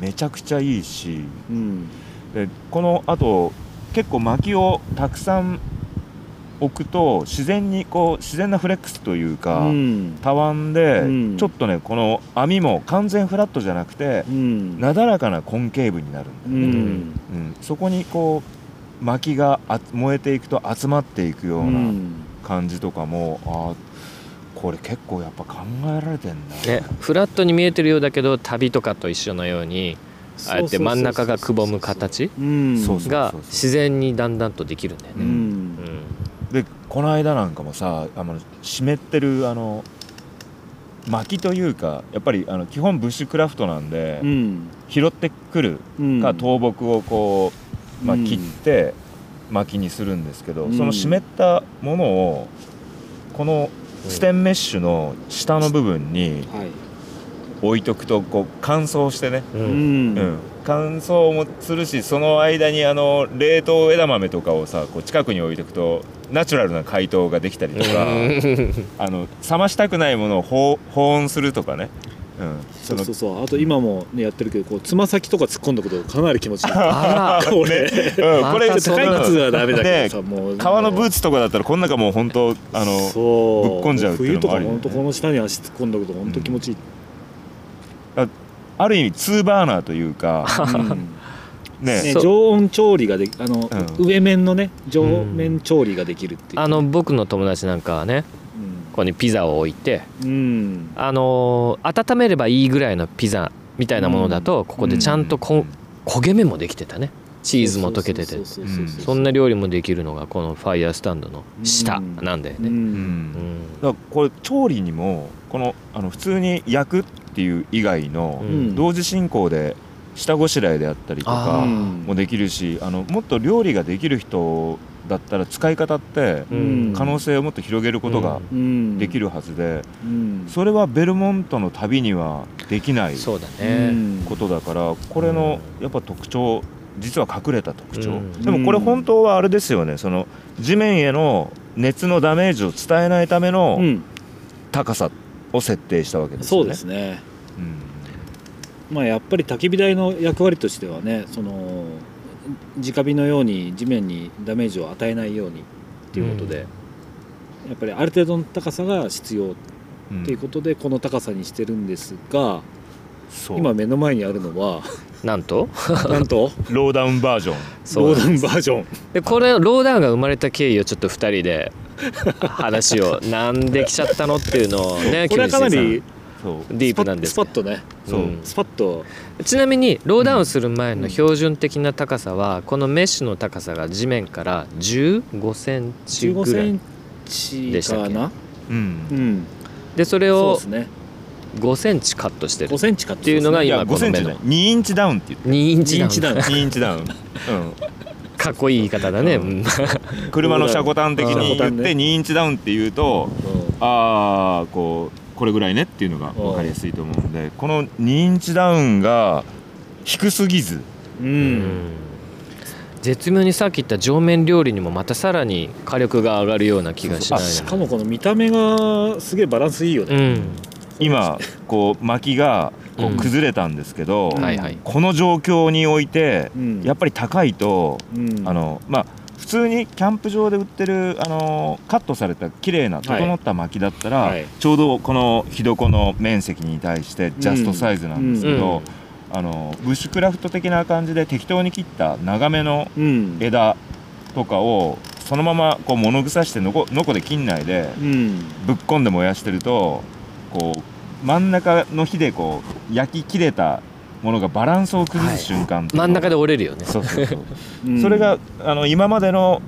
Speaker 3: めちゃくちゃいいし
Speaker 2: うん。
Speaker 3: でこのあと結構薪をたくさん置くと自然にこう自然なフレックスというか、
Speaker 2: うん。
Speaker 3: たわんで、
Speaker 2: うん。
Speaker 3: ちょっとねこの網も完全フラットじゃなくて
Speaker 2: うん。
Speaker 3: なだらかなコンケーブになるんだよね、
Speaker 2: うん。
Speaker 3: うん。そこにこう薪があ燃えていくと集まっていくよう
Speaker 2: う
Speaker 3: なん感じとかも、あーこれ結構やっぱ考えられてんだ
Speaker 1: ね、フラットに見えてるようだけど旅とかと一緒のようにああやって真ん中がくぼむ形
Speaker 2: うん。
Speaker 3: そうそう
Speaker 1: が自然にだんだんとできるんだよ
Speaker 2: う
Speaker 1: ね。
Speaker 2: ん。
Speaker 3: でこの間なんかもさあの湿ってるあの薪というかやっぱりあの基本ブッシュクラフトなんで、
Speaker 2: うん。
Speaker 3: 拾ってくる
Speaker 2: うん。
Speaker 3: か倒木をこう、まあ、
Speaker 2: うん。
Speaker 3: 切って薪にするんですけど、
Speaker 2: うん。
Speaker 3: その湿ったものをこのステンメッシュの下の部分に
Speaker 2: はい。
Speaker 3: 置いとくとこう乾燥してね、
Speaker 1: う
Speaker 2: うん。ん
Speaker 3: うん。乾燥もするしその間にあの冷凍枝豆とかをさこう近くに置いておくとナチュラルな解凍ができたりとかあの冷ましたくないものを保保温するとかね、うん、
Speaker 2: そう
Speaker 3: の
Speaker 2: そう。そうあと今も、ね、やってるけどこうつま先とか突っ込んだことかなり気持ちいい。これ、
Speaker 3: うん、これ
Speaker 1: また
Speaker 2: 高い靴はダメだけどさ、
Speaker 3: ね
Speaker 2: もう。
Speaker 3: 革のブーツとかだったらこん中もう本当あの
Speaker 2: そう。
Speaker 3: ぶっこんじゃうっていうのもあるよね。
Speaker 2: 冬とか本当この下に足突っ込んだこと本当気持ちいい、
Speaker 3: ある意味ツーバーナーというか
Speaker 2: うん。
Speaker 3: ね。
Speaker 2: ね、
Speaker 1: そう。
Speaker 2: 常温調理がであの、
Speaker 3: うん。
Speaker 2: 上面のね上面調理ができるっていう、
Speaker 1: あの僕の友達なんかはねここにピザを置いて
Speaker 2: うん、うん
Speaker 1: あのー温めればいいぐらいのピザみたいなものだとここでちゃんとこ、焦げ目もできてたね。チーズも溶けてて。
Speaker 2: そ
Speaker 1: んな料理もできるのがこのファイヤースタンドの下なんだよね、
Speaker 2: うん。
Speaker 1: うん。
Speaker 3: だからこれ調理にもこのあの普通に焼くっていう以外の
Speaker 1: うん。
Speaker 3: 同時進行で下ごしらえであったりと
Speaker 1: あ
Speaker 3: か
Speaker 2: ー。
Speaker 3: もできるしあのもっと料理ができる人だったら使い方って
Speaker 1: うん。
Speaker 3: 可能性をもっと広げることが
Speaker 2: うん。
Speaker 3: できるはずで
Speaker 2: うん。
Speaker 3: それはベルモントの旅にはできない
Speaker 1: そうだ
Speaker 2: う
Speaker 1: ね、
Speaker 2: ん。
Speaker 3: ことだからこれのやっぱ特徴実は隠れた特徴。
Speaker 1: うん。
Speaker 3: でもこれ本当はあれですよね。その地面への熱のダメージを伝えないための
Speaker 2: うん。
Speaker 3: 高さを設定したわけですよね。
Speaker 2: そうですね。
Speaker 3: うん。
Speaker 2: まあやっぱり焚き火台の役割としてはねその直火のように地面にダメージを与えないようにっていうことで、やっぱりある程度の高さが必要
Speaker 3: うん
Speaker 2: っていうことでこの高さにしてるんですが、
Speaker 3: そう。
Speaker 2: 今目の前にあるのは
Speaker 1: なんと？
Speaker 2: なんと？
Speaker 3: ローダウンバージョン。
Speaker 2: ローダウンバージョン。
Speaker 1: でこれローダウンが生まれた経緯をちょっと2人で話を なんで来ちゃったのっていうのをね
Speaker 2: これはかな
Speaker 1: 木
Speaker 2: り
Speaker 1: ディープなんです
Speaker 2: スパッとね。
Speaker 3: そう。
Speaker 1: うん。
Speaker 2: スパッと
Speaker 1: ちなみにローダウンする前の標準的な高さはこのメッシュの高さが地面から15センチ
Speaker 2: 15
Speaker 1: ぐらいでしたっけ？
Speaker 2: かな？
Speaker 3: うん。
Speaker 2: うん。
Speaker 1: でそれを
Speaker 2: そうですね。
Speaker 1: 5センチカットしてる。
Speaker 2: 5センチカット
Speaker 1: っていうのが
Speaker 3: 5
Speaker 1: 今この目の。
Speaker 3: センチね2インチダウンって言って
Speaker 1: 2インチダウン。
Speaker 2: 2インチダウン。
Speaker 3: 2インチダウン、
Speaker 1: かっこいい言い方だね、
Speaker 3: 車の車庫端的に言って
Speaker 2: 車庫端ね。
Speaker 3: 2インチダウンって言うとああこうこれぐらいねっていうのが分かりやすいと思うんでこの2インチダウンが低すぎず。
Speaker 2: うん、う
Speaker 1: うんん絶妙にさっき言った上面料理にもまたさらに火力が上がるような気がしない
Speaker 2: しかもこの見た目がすげえバランスいいよね、
Speaker 1: うん。
Speaker 3: 今こう薪がこ
Speaker 1: う
Speaker 3: うん。崩れたんですけど、
Speaker 1: はいはい。
Speaker 3: この状況において
Speaker 2: うん。
Speaker 3: やっぱり高いと、
Speaker 2: うん。
Speaker 3: あのまあ普通にキャンプ場で売ってるあのカットされた綺麗な整った薪だったら、
Speaker 2: はい。
Speaker 3: ちょうどこの火床の面積に対してジャストサイズなんですけど、
Speaker 1: うん
Speaker 3: あのブッシュクラフト的な感じで適当に切った長めの
Speaker 2: うん。
Speaker 3: 枝とかをそのままこう物臭してのこのこで切んないで
Speaker 2: うん。
Speaker 3: ぶっこんで燃やしてるとこう真ん中の火でこう焼き切れたものがバランスを崩す瞬間ってい
Speaker 1: 真ん中で折れるよね。
Speaker 3: そうそうそう。
Speaker 2: うん。
Speaker 3: それがあの今までの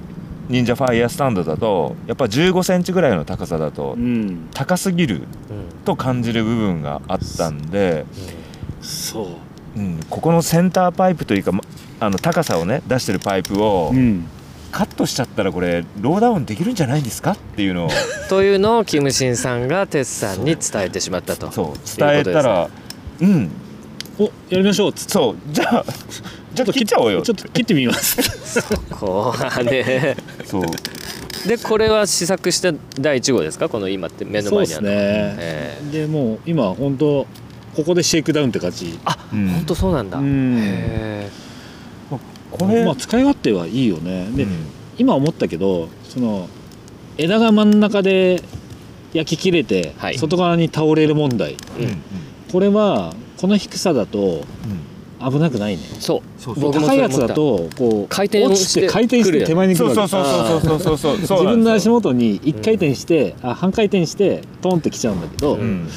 Speaker 3: 忍者ファイヤースタンドだとやっぱ15センチぐらいの高さだと
Speaker 2: うん。
Speaker 3: 高すぎる
Speaker 1: うん
Speaker 3: と感じる部分があったんで、
Speaker 2: そう。
Speaker 3: うん、ここのセンターパイプというかまあの高さをね出してるパイプを
Speaker 2: うん。
Speaker 3: カットしちゃったらこれローダウンできるんじゃないんですか？っていうのを
Speaker 1: というのをキムシンさんがテツさんに伝えてしまったと。
Speaker 3: そう。伝えたらうん
Speaker 2: おやりましょう。っつって
Speaker 3: そう。じゃあじゃあ切っちゃおうよ。
Speaker 2: ちょっと切ってみます。
Speaker 1: こうね。
Speaker 3: そう。
Speaker 1: でこれは試作した第1号ですか？この今って目の
Speaker 2: そうです
Speaker 1: 前にあるの。
Speaker 2: ね。
Speaker 1: え
Speaker 2: でもう今本当ここでシェイクダウンって感じ。
Speaker 3: うん。
Speaker 1: え本当そうなんだ、
Speaker 2: うん。
Speaker 1: へ
Speaker 3: これ、
Speaker 2: まあ使い勝手はいいよね。で、
Speaker 3: うん。
Speaker 2: 今思ったけどその枝が真ん中で焼き切れて、
Speaker 1: はい。
Speaker 2: 外側に倒れる問題。
Speaker 1: えうん。
Speaker 2: これはこの低さだと危なくないね、
Speaker 1: そう。
Speaker 3: そうそう。
Speaker 2: 高いやつだとこう
Speaker 1: 回転して
Speaker 2: 回転して手前に来る
Speaker 3: そうそうそうそうそうそう
Speaker 2: 自分の足元に一回転して、うん、あ半回転してトンって来ちゃうんだけど、
Speaker 3: うん、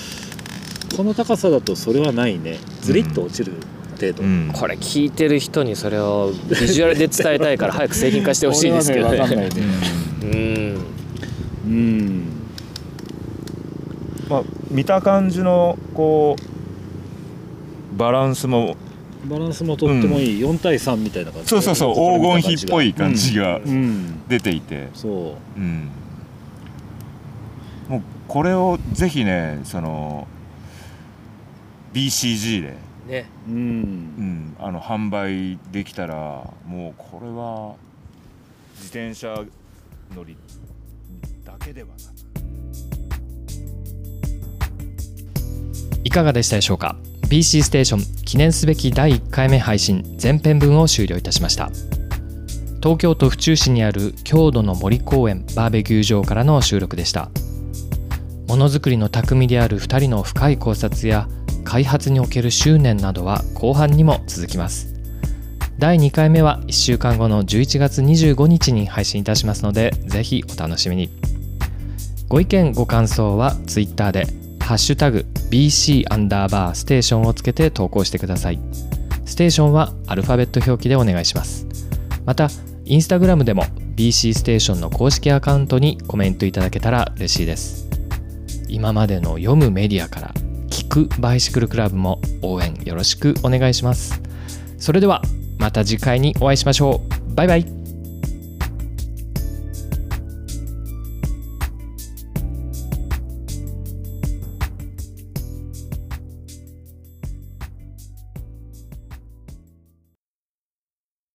Speaker 2: この高さだとそれはないね。ずりっと落ちる。程度、
Speaker 3: うん、
Speaker 1: これ聞いてる人にそれをビジュアルで伝えたいから 早く製品化してほしいですけど
Speaker 2: ね。ね、
Speaker 1: うん。
Speaker 2: うん。
Speaker 3: まあ見た感じのこうバランスも
Speaker 2: バランスもとってもいい、4対3みたいな感じ
Speaker 3: そうそうそう黄金比っぽい感じが
Speaker 2: うん、うん。
Speaker 3: 出ていて、
Speaker 2: そ
Speaker 3: う。ん、もうこれをぜひねその BCG で。
Speaker 1: ね。
Speaker 2: うん。
Speaker 3: うん、あの販売できたらもうこれは自転車乗りだけではなく
Speaker 1: いかがでしたでしょうか？BC ステーション記念すべき第1回目配信前編分を終了いたしました。東京都府中市にある郷土の森公園バーベキュー場からの収録でした。ものづくりの匠である2人の深い考察や開発における執念などは後半にも続きます。第2回目は1週間後の11月25日に配信いたしますのでぜひお楽しみに。ご意見ご感想は Twitter で「ハッシュタグ #BC アンダーバーステーション」をつけて投稿してください。ステーションはアルファベット表記でお願いします。またインスタグラムでも BC ステーションの公式アカウントにコメントいただけたら嬉しいです。今までの読むメディアから聞くバイシクルクラブも応援よろしくお願いします。それではまた次回にお会いしましょう。バイバイ。